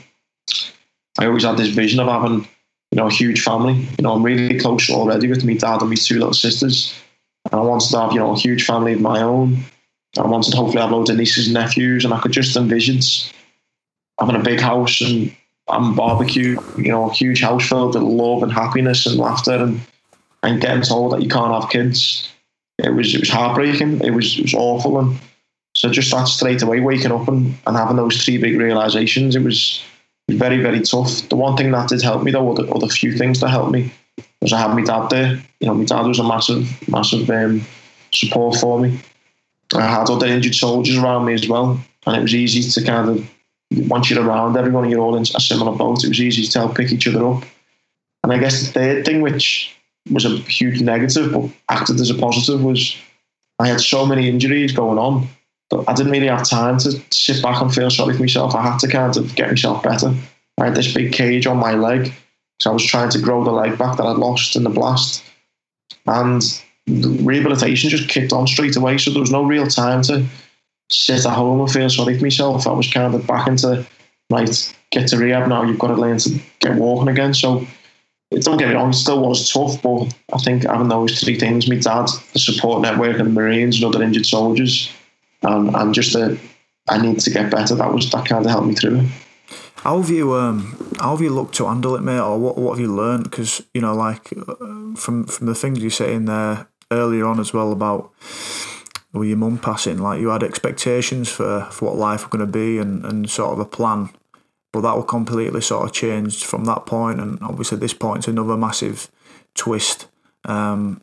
I always had this vision of having, you know, a huge family. You know, I'm really close already with my dad and my two little sisters. And I wanted to have, you know, a huge family of my own. I wanted hopefully to hopefully have loads of nieces and nephews, and I could just envision having a big house and having barbecue, you know, a huge house filled with love and happiness and laughter, and and getting told that you can't have kids. It was it was heartbreaking. It was it was awful, and so just that straight away, waking up and, and having those three big realizations, it was, very very tough. The one thing that did help me though, or the, or the few things that helped me, was I had my dad there. You know, my dad was a massive, massive um, support for me. I had other injured soldiers around me as well, and it was easy to kind of once you're around everyone, you're all in a similar boat. It was easy to help pick each other up. And I guess the third thing, which was a huge negative but acted as a positive, was I had so many injuries going on that I didn't really have time to sit back and feel sorry for myself. I had to kind of get myself better. I had this big cage on my leg so I was trying to grow the leg back that I'd lost in the blast. And rehabilitation just kicked on straight away. So there was no real time to sit at home and feel sorry for myself. I was kind of back into, right, get to rehab now. You've got to learn to get walking again. So don't get me wrong, it still was tough, but I think having those three things, my dad, the support network and the Marines and other injured soldiers, and, and just the, I need to get better, that was that kind of helped me through. How have you um how have you looked to handle it, mate, or what what have you learned? Because you know, like uh, from from the things you say in there earlier on as well about with your mum passing, like you had expectations for, for what life was going to be and, and sort of a plan, but that will completely sort of changed from that point, and obviously this point is another massive twist um,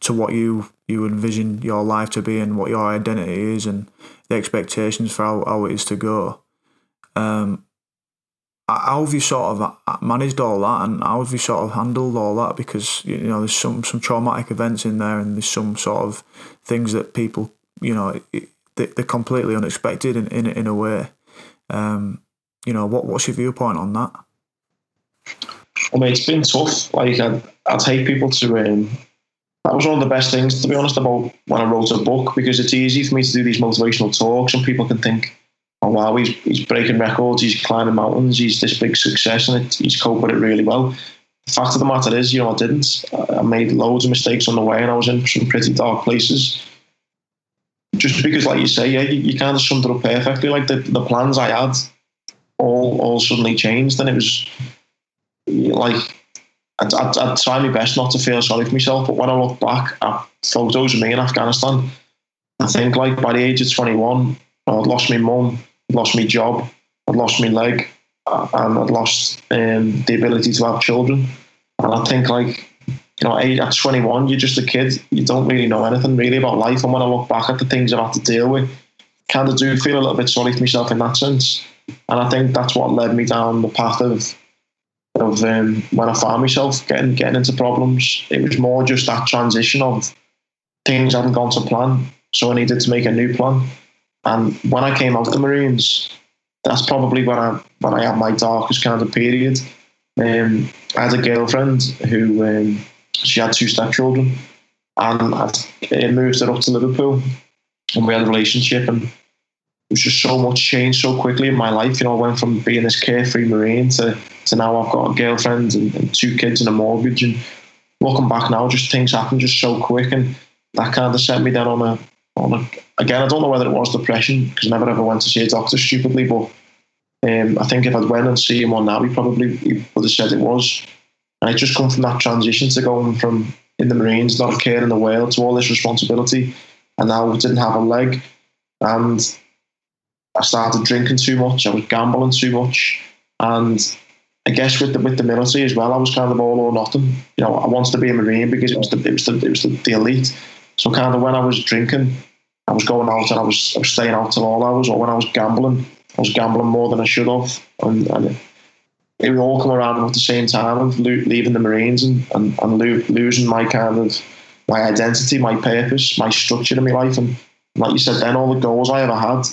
to what you you envision your life to be and what your identity is and the expectations for how, how it is to go. Um, how have you sort of uh, managed all that and how have you sort of handled all that because you know there's some some traumatic events in there and there's some sort of things that people you know they're completely unexpected in in, in a way um, you know what what's your viewpoint on that I mean it's been tough like I I take people to um, that was one of the best things to be honest about when I wrote a book because it's easy for me to do these motivational talks and people can think oh wow, he's, he's breaking records, he's climbing mountains, he's this big success, and it, he's coping with it really well. The fact of the matter is, you know, I didn't. I made loads of mistakes on the way, and I was in some pretty dark places. Just because, like you say, yeah, you, you kind of summed it up perfectly. Like the, the plans I had all all suddenly changed, and it was like I'd, I'd, I'd, try my best not to feel sorry for myself. But when I look back at photos of me in Afghanistan, I think like by the age of 21, I'd lost my mum, i lost my job, I'd lost my leg, uh, and I'd lost um, the ability to have children. And I think, like, you know, at 21, you're just a kid. You don't really know anything really about life. And when I look back at the things I've had to deal with, kind of do feel a little bit sorry for myself in that sense. And I think that's what led me down the path of of um, when I found myself getting getting into problems. It was more just that transition of things hadn't gone to plan, so I needed to make a new plan. And when I came out of the Marines, that's probably when I when I had my darkest kind of period. Um, I had a girlfriend who um, she had two stepchildren, and I moved her up to Liverpool, and we had a relationship, and was just so much change so quickly in my life. You know, I went from being this carefree Marine to to now I've got a girlfriend and, and two kids and a mortgage, and looking back now, just things happen just so quick, and that kind of set me down on a again, I don't know whether it was depression because I never ever went to see a doctor stupidly, but um, I think if I'd went and see him on now, he probably he would have said it was. And it just come from that transition to going from in the Marines, not a care in the world, to all this responsibility, and now didn't have a leg, and I started drinking too much. I was gambling too much, and I guess with the with the military as well, I was kind of all or nothing. You know, I wanted to be a marine because it was the it was the it was the, the elite. So kind of when I was drinking, I was going out and I was, I was staying out till all hours. Or when I was gambling, I was gambling more than I should have, and, and it would all come around at the same time of leaving the Marines and, and, and losing my kind of my identity, my purpose, my structure in my life. And like you said, then all the goals I ever had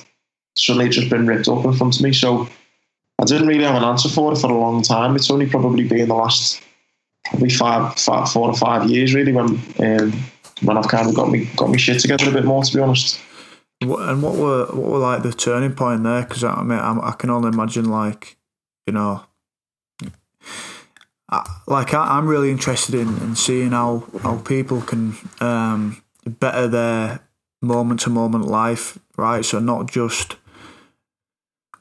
suddenly just been ripped up in front of me. So I didn't really have an answer for it for a long time. It's only probably been the last probably five, five four or five years really when um, when I've kind of got me got me shit together a bit more, to be honest. And what were what were like the turning point there? Because I mean, I, can only imagine like you know like I, am really interested in, in seeing how how people can um, better their moment to moment life, right? So not just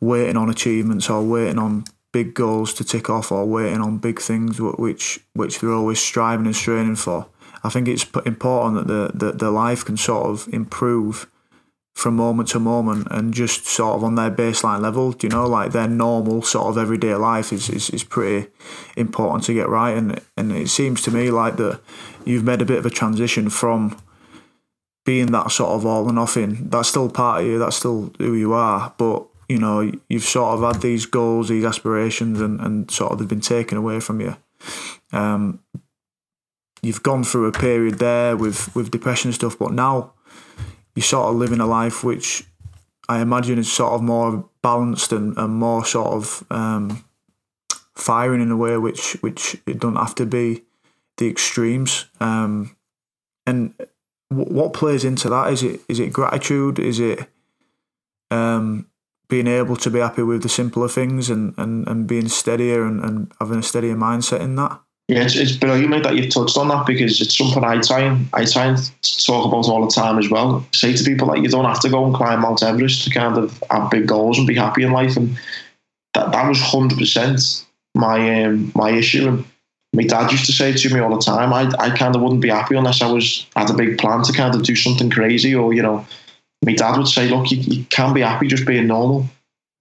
waiting on achievements or waiting on big goals to tick off or waiting on big things which which they're always striving and straining for. I think it's important that the, the, the life can sort of improve from moment to moment and just sort of on their baseline level, you know, like their normal sort of everyday life is, is, is pretty important to get right. And and it seems to me like that you've made a bit of a transition from being that sort of all or nothing. That's still part of you, that's still who you are. But, you know, you've sort of had these goals, these aspirations and, and sort of they've been taken away from you. Um, you've gone through a period there with, with depression and stuff, but now you're sort of living a life which I imagine is sort of more balanced and, and more sort of um, firing in a way which which it don't have to be the extremes. Um, and w- what plays into that is it is it gratitude? Is it um, being able to be happy with the simpler things and, and, and being steadier and, and having a steadier mindset in that? Yeah, it's, it's brilliant that you've touched on that because it's something I try and I try and talk about all the time as well. Say to people that you don't have to go and climb Mount Everest to kind of have big goals and be happy in life, and that that was hundred percent my um, my issue. And my dad used to say to me all the time, I I kind of wouldn't be happy unless I was had a big plan to kind of do something crazy, or you know, my dad would say, look, you, you can be happy just being normal.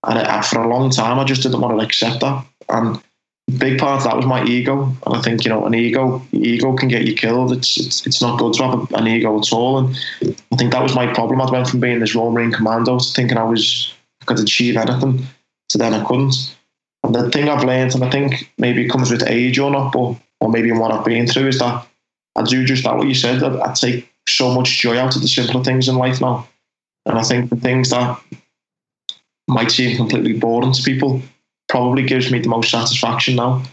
And I, for a long time, I just didn't want to accept that, and big part of that was my ego, and I think you know an ego ego can get you killed. It's it's, it's not good to have an ego at all, and I think that was my problem. I went from being this Royal Marine Commando to thinking I was I could achieve anything, to then I couldn't. And the thing I've learned, and I think maybe it comes with age or not, but or maybe in what I've been through, is that I do just that what you said. I, I take so much joy out of the simpler things in life now, and I think the things that might seem completely boring to people probably gives me the most satisfaction now.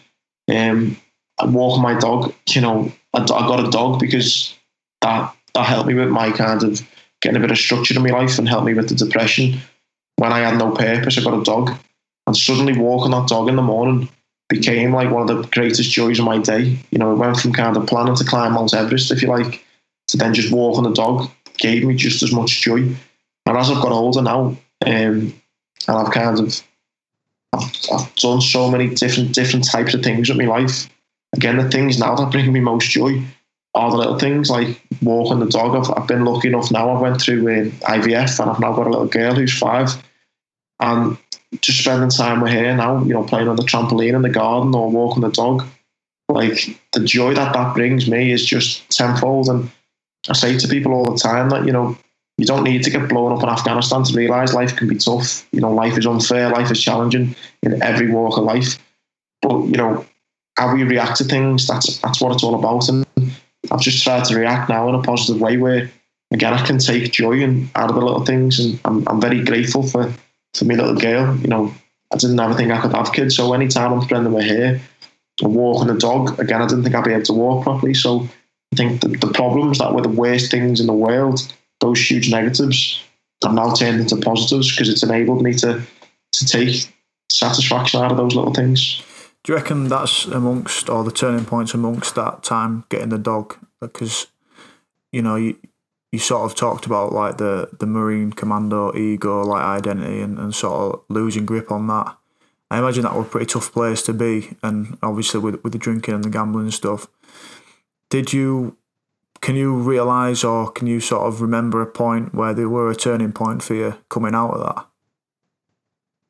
Um, walk my dog, you know, I, I got a dog because that that helped me with my kind of getting a bit of structure in my life and helped me with the depression. When I had no purpose, I got a dog, and suddenly walking that dog in the morning became like one of the greatest joys of my day. You know, it went from kind of planning to climb Mount Everest, if you like, to then just walking the dog gave me just as much joy. And as I've got older now, um, and I've kind of I've, I've done so many different different types of things with my life. Again, the things now that bring me most joy are the little things like walking the dog. I've, I've been lucky enough now. I went through uh, IVF and I've now got a little girl who's five, and just spending time with her now. You know, playing on the trampoline in the garden or walking the dog. Like the joy that that brings me is just tenfold. And I say to people all the time that you know you don't need to get blown up in Afghanistan to realise life can be tough. You know, life is unfair, life is challenging in every walk of life. But you know, how we react to things, that's that's what it's all about. And I've just tried to react now in a positive way where again I can take joy in out of the little things and I'm I'm very grateful for, for my little girl. You know, I didn't ever think I could have kids. So anytime I'm spending my hair or walking a dog, again I didn't think I'd be able to walk properly. So I think the problems that were the worst things in the world those huge negatives have now turned into positives because it's enabled me to to take satisfaction out of those little things. Do you reckon that's amongst or the turning points amongst that time getting the dog? Because you know you you sort of talked about like the the marine commando ego, like identity, and, and sort of losing grip on that. I imagine that was a pretty tough place to be, and obviously with with the drinking and the gambling and stuff. Did you can you realise or can you sort of remember a point where there were a turning point for you coming out of that?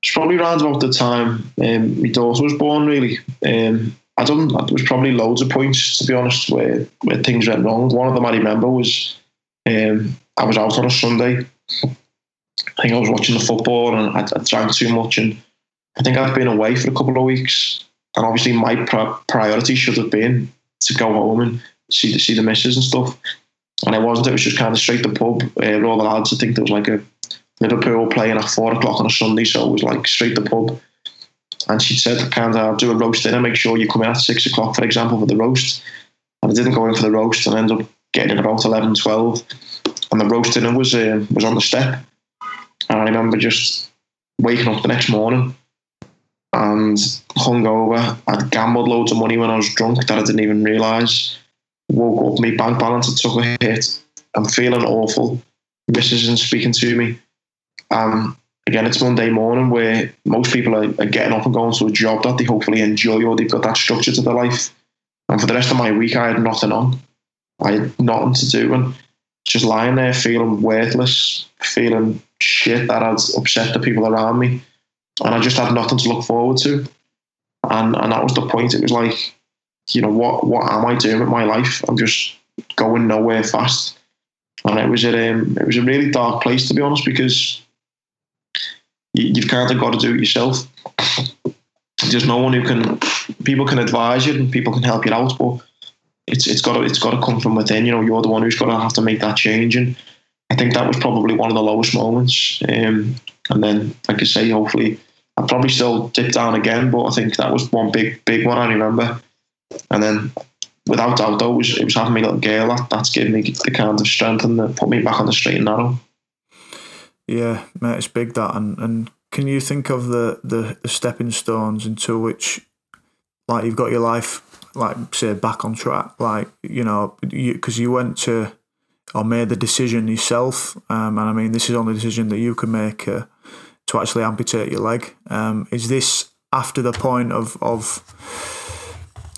It's probably around about the time um, my daughter was born, really. Um, I don't. There was probably loads of points, to be honest, where where things went wrong. One of them I remember was um, I was out on a Sunday. I think I was watching the football and I, I drank too much, and I think I'd been away for a couple of weeks. And obviously, my priority should have been to go home and see the see the missus and stuff. And it wasn't. It was just kind of straight to the pub. Uh, all the lads. I think there was like a Liverpool playing at four o'clock on a Sunday, so it was like straight to the pub. And she said, kind of, do a roast dinner, make sure you come in at six o'clock, for example, for the roast. And I didn't go in for the roast and ended up getting in about 11, 12. And the roast dinner was, uh, was on the step. And I remember just waking up the next morning and hungover. I'd gambled loads of money when I was drunk that I didn't even realise. Woke up, my bank balance had took a hit. I'm feeling awful. Mrs. isn't speaking to me. Um, again, it's Monday morning where most people are, are, getting up and going to a job that they hopefully enjoy or they've got that structure to their life. And for the rest of my week, I had nothing on. I had nothing to do and just lying there feeling worthless, feeling shit that had upset the people around me. And I just had nothing to look forward to. And and that was the point. It was like, you know, what what am I doing with my life? I'm just going nowhere fast. And it was a um, it was a really dark place to be honest because you, have kind of got to do it yourself. There's no one who can. People can advise you and people can help you out, but it's it's got to it's got to come from within. You know, you're the one who's got to have to make that change, and I think that was probably one of the lowest moments. Um, and then, like I say, hopefully, I probably still dip down again, but I think that was one big big one I remember. And then, without doubt, though, it was, it was having me little girl that, that's given me the kind of strength and the, put me back on the straight and narrow. Yeah, mate, it's big that, and and can you think of the the, the stepping stones into which, like, you've got your life, like, say, back on track, like, you know, because you, you, went to or made the decision yourself, um, and I mean, this is only a decision that you can make uh, to actually amputate your leg. Um, is this after the point of of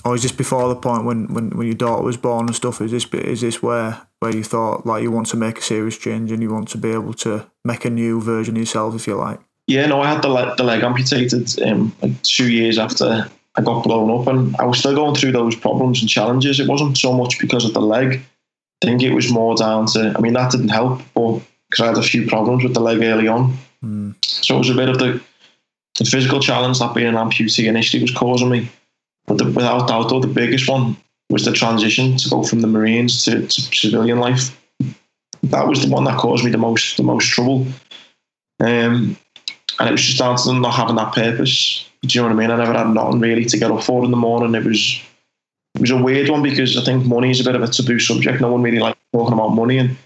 or is this before the point when, when, when your daughter was born and stuff? Is this is this where where you thought like you want to make a serious change and you want to be able to make a new version of yourself, if you like? Yeah, no, I had the leg, the leg amputated um, like two years after I got blown up, and I was still going through those problems and challenges. It wasn't so much because of the leg. I think it was more down to. I mean, that didn't help, but because I had a few problems with the leg early on, mm. so it was a bit of the the physical challenge that being an amputee initially was causing me but the, without doubt, though, the biggest one was the transition to go from the Marines to, to civilian life. That was the one that caused me the most the most trouble. Um, and it was just down to not having that purpose. Do you know what I mean? I never had nothing really to get up for in the morning. It was it was a weird one because I think money is a bit of a taboo subject. No one really likes talking about money, and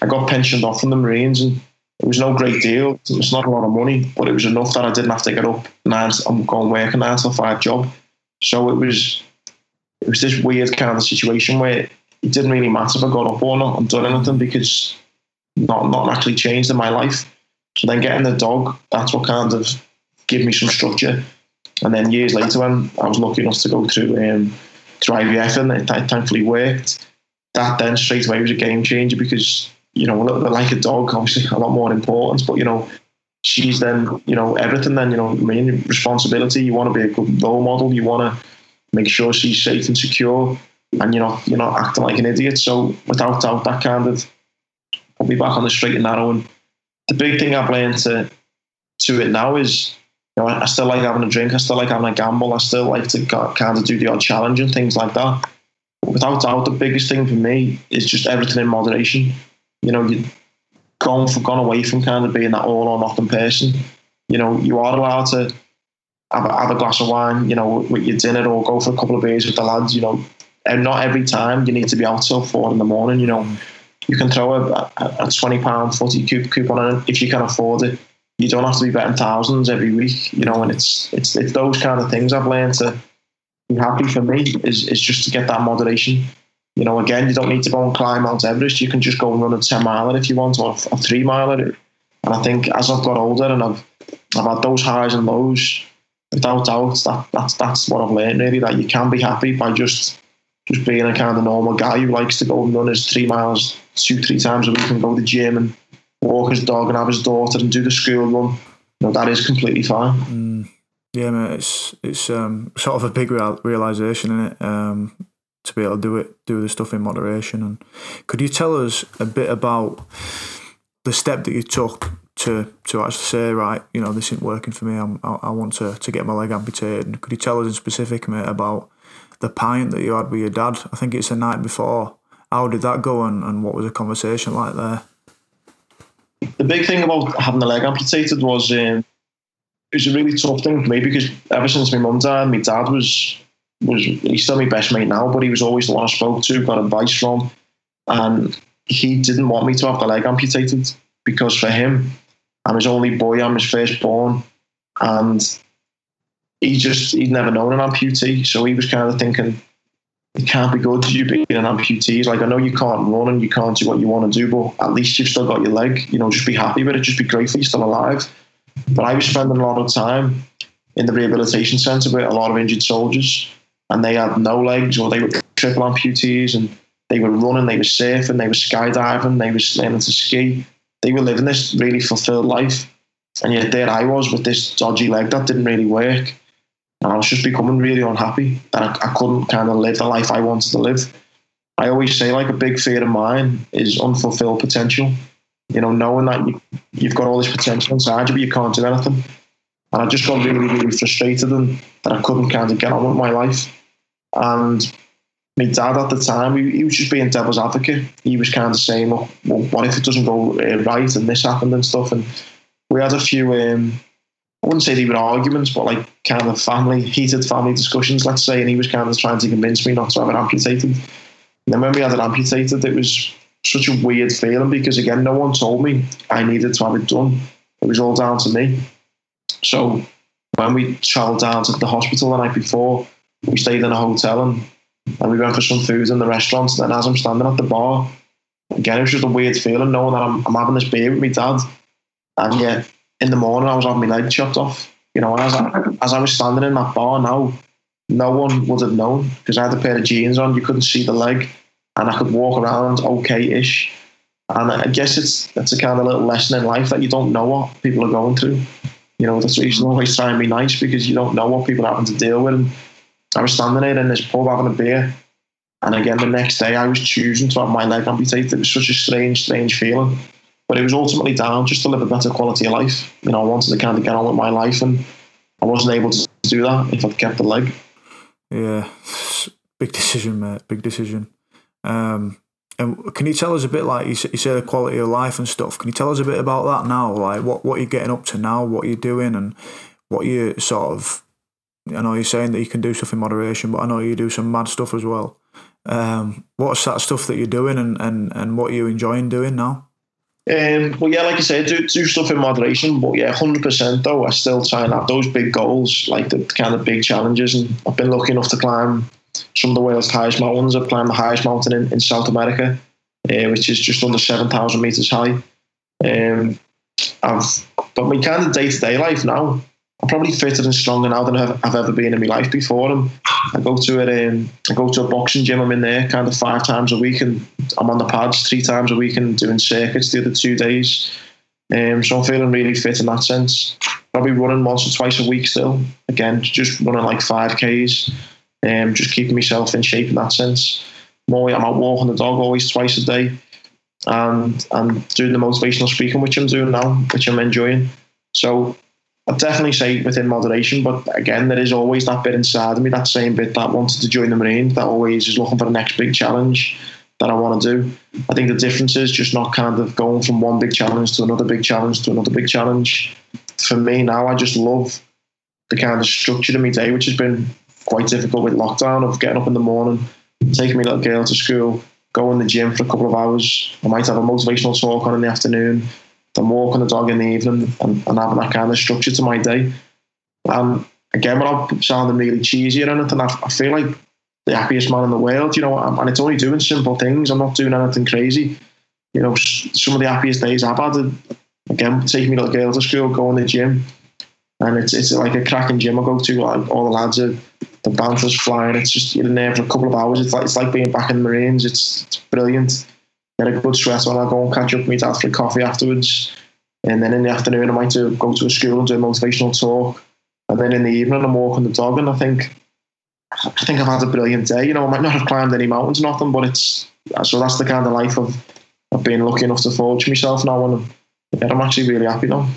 I got pensioned off from the Marines, and it was no great deal. It's not a lot of money, but it was enough that I didn't have to get up nine. I'm going work a nine till five job. So it was it was this weird kind of situation where it didn't really matter if I got up or not and done anything because not not actually changed in my life. So then getting the dog, that's what kind of gave me some structure. And then years later, when I was lucky enough to go through um, through IVF and it, it thankfully worked, that then straight away was a game changer because you know like a dog, obviously a lot more importance, but you know she's then you know everything. Then you know, mean, responsibility. You want to be a good role model. You want to make sure she's safe and secure, and you're not you're not acting like an idiot. So without doubt, that kind of put me back on the straight and narrow. And the big thing I've learned to to it now is. You know, I still like having a drink. I still like having a gamble. I still like to kind of do the odd challenge and things like that. But without doubt, the biggest thing for me is just everything in moderation. You know, you, gone for, gone away from kind of being that all or nothing person. You know, you are allowed to have a, have a glass of wine, you know, with your dinner or go for a couple of beers with the lads, you know. And not every time you need to be out till four in the morning, you know. You can throw a, a, a £20 footy coupon in if you can afford it. You don't have to be betting thousands every week, you know, and it's it's it's those kind of things I've learned to be happy for me is, is just to get that moderation you know, again, you don't need to go and climb Mount Everest. You can just go and run a 10 miler if you want, or a three miler. And I think as I've got older and I've, I've had those highs and lows, without doubt, that, that's, that's what I've learned really, that you can be happy by just just being a kind of normal guy who likes to go and run his three miles two, three times a week and go to the gym and walk his dog and have his daughter and do the school run, you know, that is completely fine. Mm. Yeah, man, it's it's um, sort of a big real, realization in it um, to be able to do it, do the stuff in moderation. And could you tell us a bit about the step that you took to to actually say, right, you know, this isn't working for me. I'm, I, I want to to get my leg amputated. Could you tell us in specific, mate, about the pint that you had with your dad? I think it's the night before. How did that go, and, and what was the conversation like there? The big thing about having the leg amputated was um, it was a really tough thing for me because ever since my mum died, my dad was was he's still my best mate now, but he was always the one I spoke to, got advice from, and he didn't want me to have the leg amputated because for him, I'm his only boy, I'm his firstborn, and he just he'd never known an amputee, so he was kind of thinking it can't be good you being an amputee. He's like, I know you can't run and you can't do what you want to do, but at least you've still got your leg. You know, just be happy with it. Just be grateful you're still alive. But I was spending a lot of time in the rehabilitation centre with a lot of injured soldiers, and they had no legs or they were triple amputees, and they were running, they were surfing, they were skydiving, they were learning to ski. They were living this really fulfilled life, and yet there I was with this dodgy leg that didn't really work. And I was just becoming really unhappy that I, I couldn't kind of live the life I wanted to live. I always say, like, a big fear of mine is unfulfilled potential. You know, knowing that you, you've got all this potential inside you, but you can't do anything. And I just got really, really frustrated and that I couldn't kind of get on with my life. And my dad at the time, he, he was just being devil's advocate. He was kind of saying, well, well what if it doesn't go uh, right and this happened and stuff? And we had a few um, I wouldn't say they were arguments, but like kind of family, heated family discussions, let's say. And he was kind of trying to convince me not to have it amputated. And then when we had it amputated, it was such a weird feeling because, again, no one told me I needed to have it done. It was all down to me. So when we travelled down to the hospital the night before, we stayed in a hotel and, and we went for some food in the restaurant. And then as I'm standing at the bar, again, it was just a weird feeling knowing that I'm, I'm having this beer with my dad. And yeah, in the morning I was having my leg chopped off. You know, as I, as I was standing in that bar now, no one would have known because I had a pair of jeans on. You couldn't see the leg, and I could walk around okay-ish. And I guess it's it's a kind of little lesson in life that you don't know what people are going through. You know, that's why you should always try and be nice because you don't know what people are having to deal with. And I was standing there in this pub having a beer, and again the next day I was choosing to have my leg amputated. It was such a strange, strange feeling. But it was ultimately down just to live a better quality of life. You know, I wanted to kind of get on with my life, and I wasn't able to do that if I'd kept the leg. Yeah, big decision, mate. Big decision. Um, and can you tell us a bit, like you say, you say, the quality of life and stuff? Can you tell us a bit about that now? Like what what you're getting up to now, what you're doing, and what you sort of. I know you're saying that you can do stuff in moderation, but I know you do some mad stuff as well. Um, what's that stuff that you're doing, and and and what are you enjoying doing now? Um, but yeah, like I said, do, do stuff in moderation. But yeah, hundred percent though, I still try and have those big goals, like the kind of big challenges. And I've been lucky enough to climb some of the world's highest mountains. I've climbed the highest mountain in, in South America, uh, which is just under seven thousand meters high. Um, I've, but my kind of day to day life now, probably fitter and stronger now than I've, I've ever been in my life before. And I go to a, um, I go to a boxing gym. I'm in there kind of five times a week, and I'm on the pads three times a week and doing circuits the other two days. Um, so I'm feeling really fit in that sense. Probably running once or twice a week still. Again, just running like five k's. Um, just keeping myself in shape in that sense. More, I'm out walking the dog always twice a day, and and doing the motivational speaking, which I'm doing now, which I'm enjoying. So I'd definitely say within moderation, but again, there is always that bit inside of me, that same bit that wanted to join the Marines, that always is looking for the next big challenge that I want to do. I think the difference is just not kind of going from one big challenge to another big challenge to another big challenge. For me now, I just love the kind of structure of my day, which has been quite difficult with lockdown of getting up in the morning, taking my little girl to school, going to the gym for a couple of hours. I might have a motivational talk on in the afternoon, I'm walking the dog in the evening and, and having that kind of structure to my day. And again, without sounding really cheesy or anything, I, I feel like the happiest man in the world, you know, and it's only doing simple things. I'm not doing anything crazy. You know, some of the happiest days I've had, again, taking me little girl to school, going to the gym, and it's it's like a cracking gym I go to. Like all the lads are the banter's flying. It's just you're in there for a couple of hours. It's like it's like being back in the Marines. It's, it's brilliant. Get a good sweat on. I go and catch up with my dad for coffee afterwards, and then in the afternoon I might do, go to a school and do a motivational talk, and then in the evening I'm walking the dog. And I think I think I've had a brilliant day. You know, I might not have climbed any mountains, or nothing, but it's so that's the kind of life I've been lucky enough to forge myself now, and yeah, I'm actually really happy now.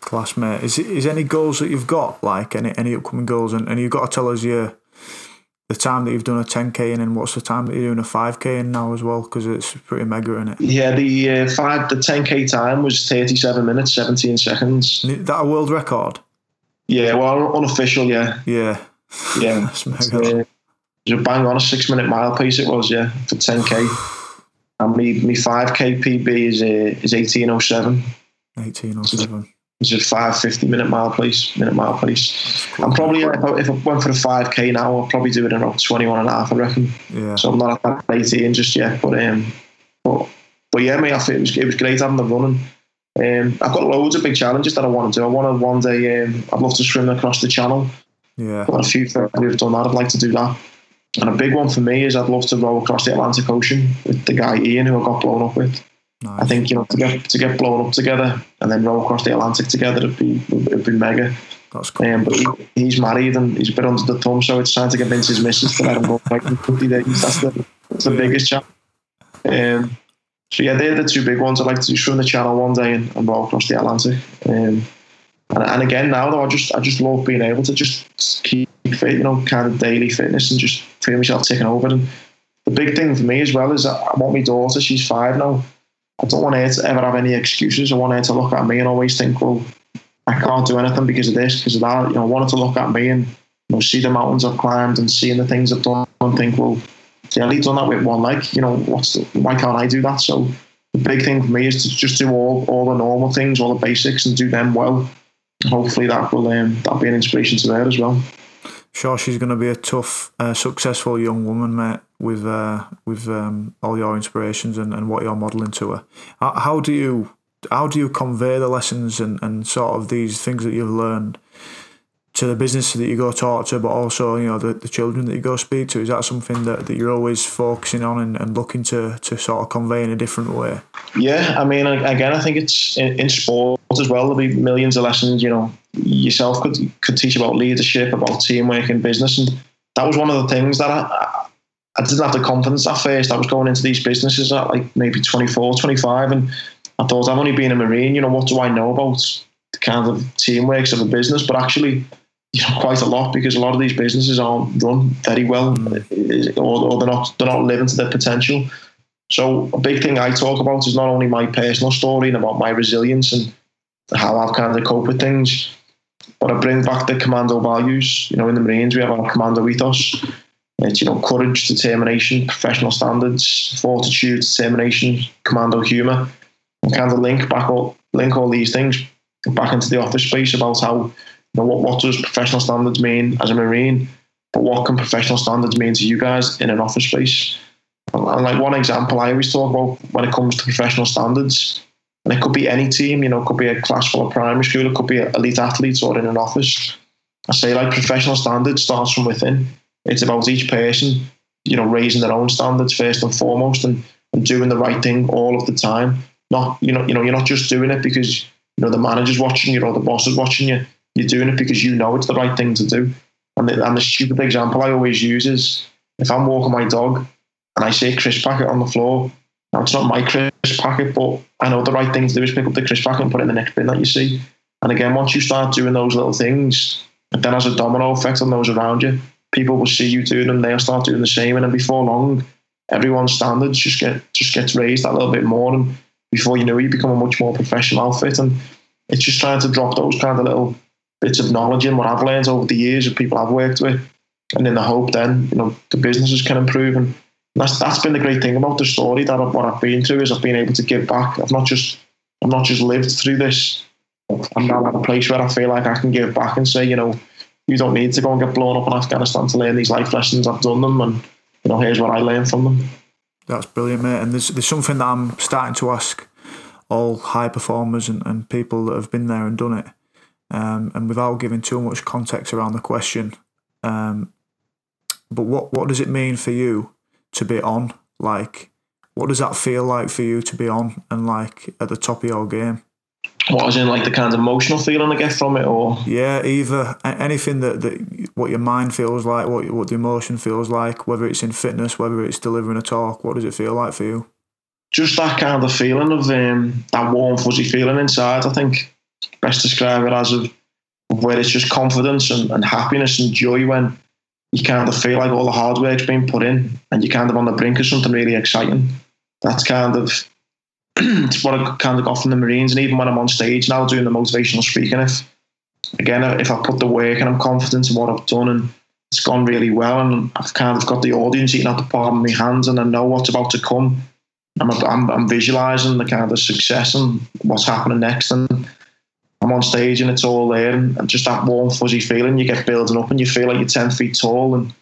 Class, mate. Is is any goals that you've got, like any any upcoming goals, and, and you've got to tell us your the time that you've done a 10k and then what's the time that you're doing a 5k in now as well because it's pretty mega in it. Yeah, the uh, five the 10k time was 37 minutes 17 seconds. Is that a world record? Yeah, well, unofficial, yeah. Yeah. Yeah. That's mega. Uh, it was a bang on a six minute mile pace. It was, yeah, for 10k. And me, me 5k PB is uh, is 1807. 1807. It's a 550 minute mile pace, minute mile pace. I'm probably, if I, if I went for a 5k now, I'll probably do it in about 21 and a half, I reckon. Yeah. So I'm not at that 18 just yet. But um, but, but yeah, mate, I think it was, it was great having the running. Um, I've got loads of big challenges that I want to do. I want to one day, um, I'd love to swim across the channel. Yeah. Got a few friends who've done that. I'd like to do that. And a big one for me is I'd love to row across the Atlantic Ocean with the guy Ian who I got blown up with. Nice. I think you know to get to get blown up together and then row across the Atlantic together would be would be mega. That's cool. Um, but he, he's married and he's a bit under the thumb, so it's trying to convince his missus to let him go like in 50 days. That's the, that's the biggest challenge. Um, so yeah, they're the two big ones. I'd like to swim the channel one day and, and row across the Atlantic. Um, and, and again, now though, I just I just love being able to just keep fit, you know, kind of daily fitness and just feel myself taking over. And the big thing for me as well is that I want my daughter. She's five now. I don't want her to ever have any excuses. I want her to look at me and always think, well, I can't do anything because of this, because of that. You know, I want her to look at me and you know, see the mountains I've climbed and seeing the things I've done and think, well, yeah, I've done that with one leg. You know, what's the, why can't I do that? So the big thing for me is to just do all all the normal things, all the basics, and do them well. Hopefully, that will um, that'll be an inspiration to her as well. Sure, she's going to be a tough, uh, successful young woman, mate. With uh, with um, all your inspirations and, and what you're modelling to her. How, how do you how do you convey the lessons and, and sort of these things that you've learned to the business that you go talk to, but also you know the, the children that you go speak to? Is that something that, that you're always focusing on and, and looking to to sort of convey in a different way? Yeah, I mean, again, I think it's in, in sport as well. There'll be millions of lessons. You know, yourself could could teach about leadership, about teamwork and business, and that was one of the things that I, I didn't have the confidence at first. I was going into these businesses at like maybe 24, 25, and I thought I've only been a marine. You know, what do I know about the kind of teamworks of a business? But actually, you know, quite a lot because a lot of these businesses aren't run very well, or, or they're not they're not living to their potential. So a big thing I talk about is not only my personal story and about my resilience and how I've kind of coped with things, but I bring back the commando values. You know, in the Marines we have our commando ethos. It's you know courage, determination, professional standards, fortitude, determination, commando humour. Kind of link back all link all these things back into the office space about how you know what, what does professional standards mean as a Marine, but what can professional standards mean to you guys in an office space? And like one example I always talk about when it comes to professional standards, and it could be any team, you know, it could be a class full of primary school, it could be elite athletes or in an office. I say like professional standards starts from within. It's about each person, you know, raising their own standards first and foremost and, and doing the right thing all of the time. Not, you know, you know, you're not just doing it because, you know, the manager's watching you or the boss is watching you. You're doing it because you know it's the right thing to do. And the, and the stupid example I always use is if I'm walking my dog and I see a crisp packet on the floor. Now it's not my crisp packet, but I know the right thing to do is pick up the crisp packet and put it in the next bin that you see. And again, once you start doing those little things, it then has a domino effect on those around you. People will see you doing them, they'll start doing the same, and then before long, everyone's standards just get just gets raised that little bit more, and before you know it, you become a much more professional outfit. And it's just trying to drop those kind of little bits of knowledge in what I've learned over the years of people I've worked with, and in the hope then you know the businesses can improve and that's that's been the great thing about the story that I've, what I've been through is I've been able to give back. I've not just I've not just lived through this. I'm now at a place where I feel like I can give back and say, you know, you don't need to go and get blown up in Afghanistan to learn these life lessons. I've done them, and you know, here's what I learned from them. That's brilliant, mate. And there's there's something that I'm starting to ask all high performers and, and people that have been there and done it. Um, and without giving too much context around the question, um, but what what does it mean for you to be on? Like, what does that feel like for you to be on and like at the top of your game? What was in like the kind of emotional feeling I get from it, or yeah, either anything that, that what your mind feels like, what what the emotion feels like, whether it's in fitness, whether it's delivering a talk, what does it feel like for you? Just that kind of feeling of um, that warm fuzzy feeling inside. I think best describe it as of, where it's just confidence and, and happiness and joy when you kind of feel like all the hard work's been put in and you're kind of on the brink of something really exciting. That's kind of it's what I kind of got from the Marines. And even when I'm on stage now doing the motivational speaking, if again, if I put the work and I'm confident in what I've done and it's gone really well and I've kind of got the audience eating out the palm of my hands and I know what's about to come. I'm, I'm, I'm visualizing the kind of success and what's happening next. And I'm on stage and it's all there, and, and just that warm, fuzzy feeling you get building up, and you feel like you're 10 feet tall. And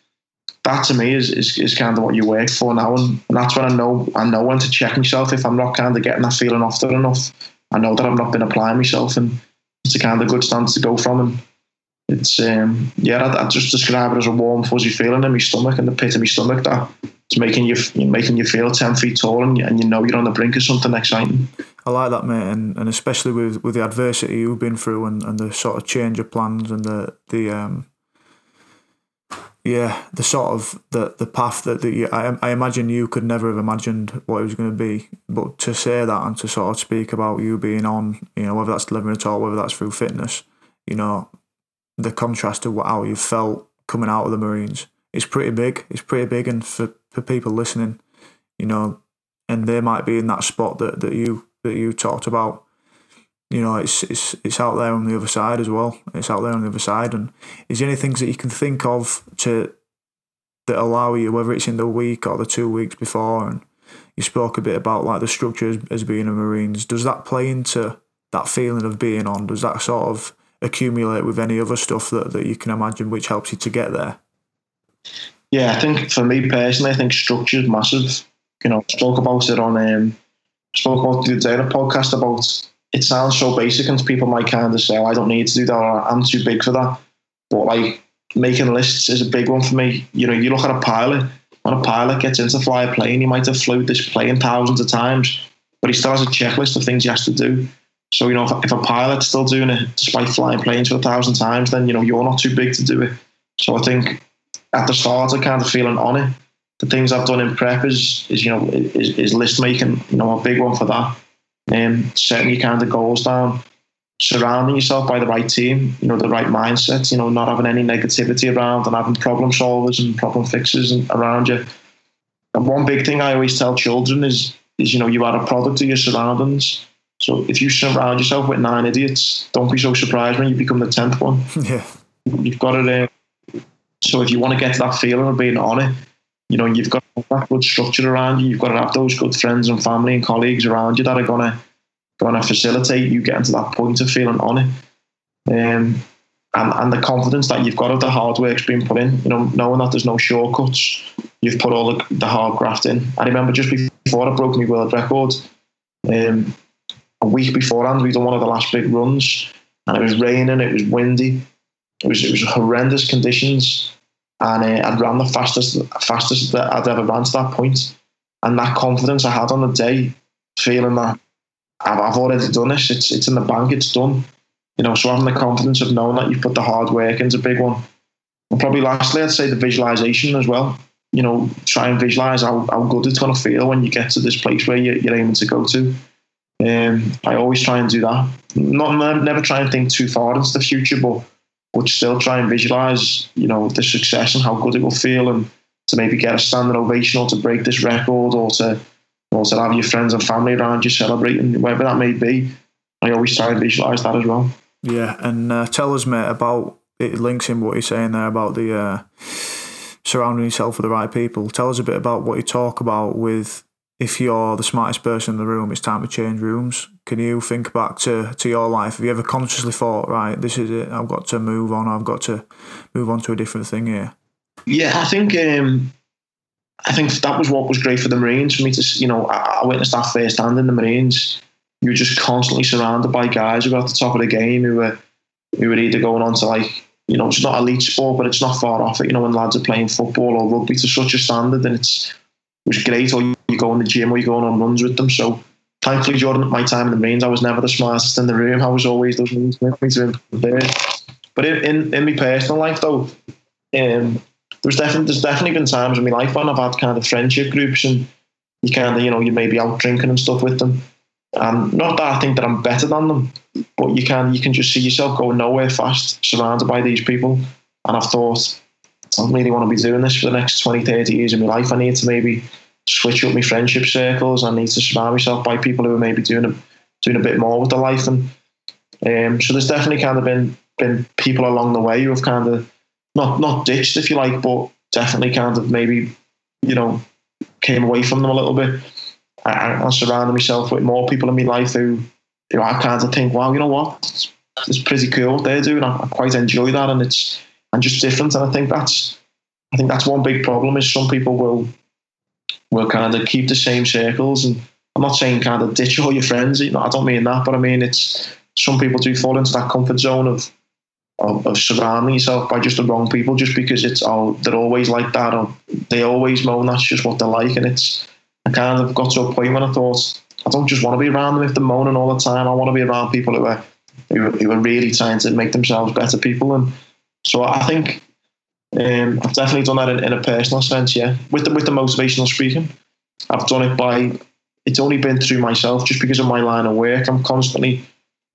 that to me is, is, is kind of what you work for now. And, and that's when I know I know when to check myself if I'm not kind of getting that feeling often enough. I know that I've not been applying myself, and it's a kind of good stance to go from. And it's um, yeah, I, I just describe it as a warm, fuzzy feeling in my stomach and the pit of my stomach that it's making you making you feel ten feet tall, and you, and you know you're on the brink of something exciting. I like that, mate, and, and especially with, with the adversity you've been through and, and the sort of change of plans and the the um yeah the sort of the the path that, that you, I, I imagine you could never have imagined what it was going to be but to say that and to sort of speak about you being on you know whether that's delivering at all whether that's through fitness you know the contrast to how you felt coming out of the marines it's pretty big it's pretty big and for, for people listening you know and they might be in that spot that, that you that you talked about you know, it's it's it's out there on the other side as well. It's out there on the other side. And is there any things that you can think of to that allow you, whether it's in the week or the two weeks before, and you spoke a bit about like the structure as, as being a Marines. Does that play into that feeling of being on? Does that sort of accumulate with any other stuff that, that you can imagine which helps you to get there? Yeah, I think for me personally, I think structure is massive. You know, I spoke about it on um, spoke about the other podcast about it sounds so basic and people might kind of say, oh, I don't need to do that or I'm too big for that. But like making lists is a big one for me. You know, you look at a pilot, when a pilot gets into fly a plane, he might have flew this plane thousands of times, but he still has a checklist of things he has to do. So, you know, if, if a pilot's still doing it despite flying planes for a thousand times, then, you know, you're not too big to do it. So I think at the start, I kind of feeling on it. The things I've done in prep is, is you know, is, is list making, you know, a big one for that um, setting your kind of goals down, surrounding yourself by the right team, you know, the right mindset, you know, not having any negativity around and having problem solvers and problem fixers and, around you. And one big thing I always tell children is, is, you know, you are a product of your surroundings. So if you surround yourself with nine idiots, don't be so surprised when you become the tenth one. Yeah, you've got to. Uh, so if you want to get to that feeling of being on it, you know, you've got that good structure around you. You've got to have those good friends and family and colleagues around you that are gonna gonna facilitate you getting to that point of feeling on it. Um, and, and the confidence that you've got of the hard work's been put in, you know, knowing that there's no shortcuts, you've put all the, the hard graft in. I remember just before I broke my world record, um, a week beforehand, we'd done one of the last big runs, and it was raining, it was windy, it was it was horrendous conditions, and uh, I'd ran the fastest fastest that I'd ever ran to that point, and that confidence I had on the day, feeling that I've, I've already done this, it's it's in the bank, it's done, you know. So having the confidence of knowing that you've put the hard work into a big one, and probably lastly, I'd say the visualization as well. You know, try and visualize how, how good it's going to feel when you get to this place where you're, you're aiming to go to. Um, I always try and do that. Not never try and think too far into the future, but but still try and visualize, you know, the success and how good it will feel, and to maybe get a standing ovation or to break this record or to or to have your friends and family around you celebrating, whatever that may be. I always try and visualize that as well. Yeah, and uh, tell us, mate, about it links in what you're saying there about the uh, surrounding yourself with the right people. Tell us a bit about what you talk about with if you're the smartest person in the room, it's time to change rooms. Can you think back to, to your life? Have you ever consciously thought, right, this is it, I've got to move on, I've got to move on to a different thing here? Yeah, I think um, I think that was what was great for the Marines for me to, you know, I, I witnessed that firsthand in the Marines. You're just constantly surrounded by guys who were at the top of the game who were who were either going on to like you know, it's not elite sport, but it's not far off it. You know, when lads are playing football or rugby to such a standard, and it's it was great. Or you go in the gym or you go on runs with them. So thankfully, during my time in the Marines, I was never the smartest in the room. I was always the one with me to there. But in, in, in my personal life, though, um, there's definitely there's definitely been times in my life when I've had kind of friendship groups and you kind of you know you may be out drinking and stuff with them. And not that I think that I'm better than them, but you can you can just see yourself going nowhere fast, surrounded by these people. And I've thought, I don't really want to be doing this for the next 20, 30 years of my life. I need to maybe switch up my friendship circles. I need to surround myself by people who are maybe doing a, doing a bit more with their life. And um, so there's definitely kind of been been people along the way who have kind of not not ditched, if you like, but definitely kind of maybe you know came away from them a little bit. I, I surrounded myself with more people in my life who, who I kind of think, wow, you know what, it's, it's pretty cool what they're doing. I, I quite enjoy that, and it's and just different. And I think that's I think that's one big problem is some people will will kind of keep the same circles and I'm not saying kind of ditch all your friends, you know, I don't mean that, but I mean it's some people do fall into that comfort zone of of, of surrounding yourself by just the wrong people just because it's oh they're always like that or they always moan that's just what they're like. And it's I kind of got to a point when I thought I don't just want to be around them if they're moaning all the time. I want to be around people who are who, who are really trying to make themselves better people. And so I think um, I've definitely done that in, in, a personal sense yeah with the with the motivational speaking I've done it by it's only been through myself just because of my line of work I'm constantly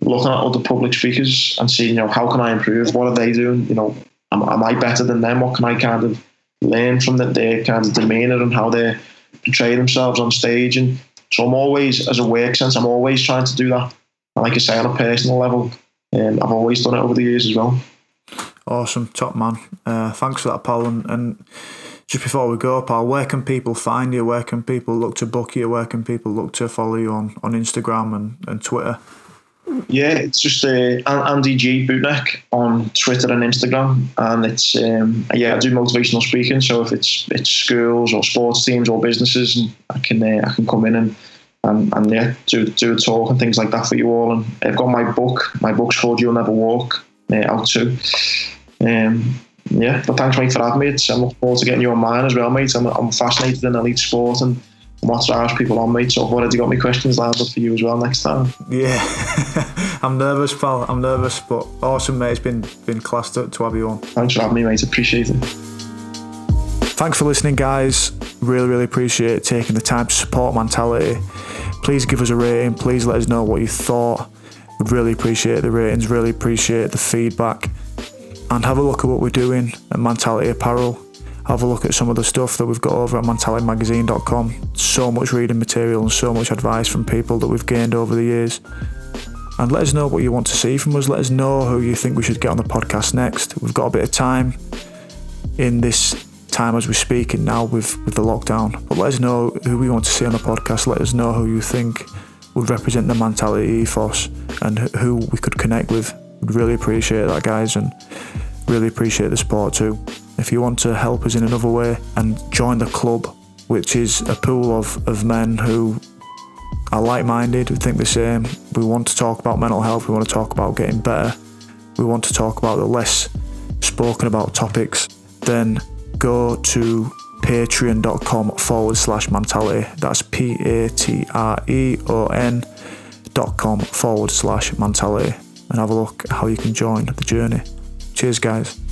looking at other public speakers and seeing, you know, how can I improve? What are they doing? You know, am, am I better than them? What can I kind of learn from the, their kind of demeanour and how they portray themselves on stage? And so I'm always, as a work sense, I'm always trying to do that. And like I say, on a personal level, um, I've always done it over the years as well. Awesome, top man. Uh, thanks for that, Paul. And, and just before we go, Paul, where can people find you? Where can people look to book you? Where can people look to follow you on, on Instagram and, and Twitter? Yeah, it's just uh, Andy G Bootneck on Twitter and Instagram, and it's um, yeah I do motivational speaking. So if it's it's schools or sports teams or businesses, and I can uh, I can come in and, and and yeah do do a talk and things like that for you all. And I've got my book. My book's called You'll Never Walk uh, out too. Um, yeah, but thanks mate for having me. It's, I'm looking forward to getting you on mine as well, mate. I'm, I'm fascinated in elite sport and what drives people on, mate. So I've already got my questions lined up for you as well next time. Yeah, I'm nervous, pal. I'm nervous, but awesome, mate. It's been been class to, to have you on. Thanks for having me, mate. Appreciate it. Thanks for listening, guys. Really, really appreciate taking the time to support Mentality. Please give us a rating. Please let us know what you thought. Really appreciate the ratings. Really appreciate the feedback. And have a look at what we're doing at Mentality Apparel have a look at some of the stuff that we've got over at mentalitymagazine.com. So much reading material and so much advice from people that we've gained over the years. And let us know what you want to see from us. Let us know who you think we should get on the podcast next. We've got a bit of time in this time as we're speaking now with, with the lockdown. But let us know who we want to see on the podcast. Let us know who you think would represent the mentality ethos and who we could connect with. Really appreciate that, guys, and really appreciate the support too. If you want to help us in another way and join the club, which is a pool of, of men who are like minded, who think the same, we want to talk about mental health, we want to talk about getting better, we want to talk about the less spoken about topics, then go to patreon.com forward slash mentality. That's P A T R E O N dot com forward slash mentality and have a look at how you can join the journey. Cheers, guys.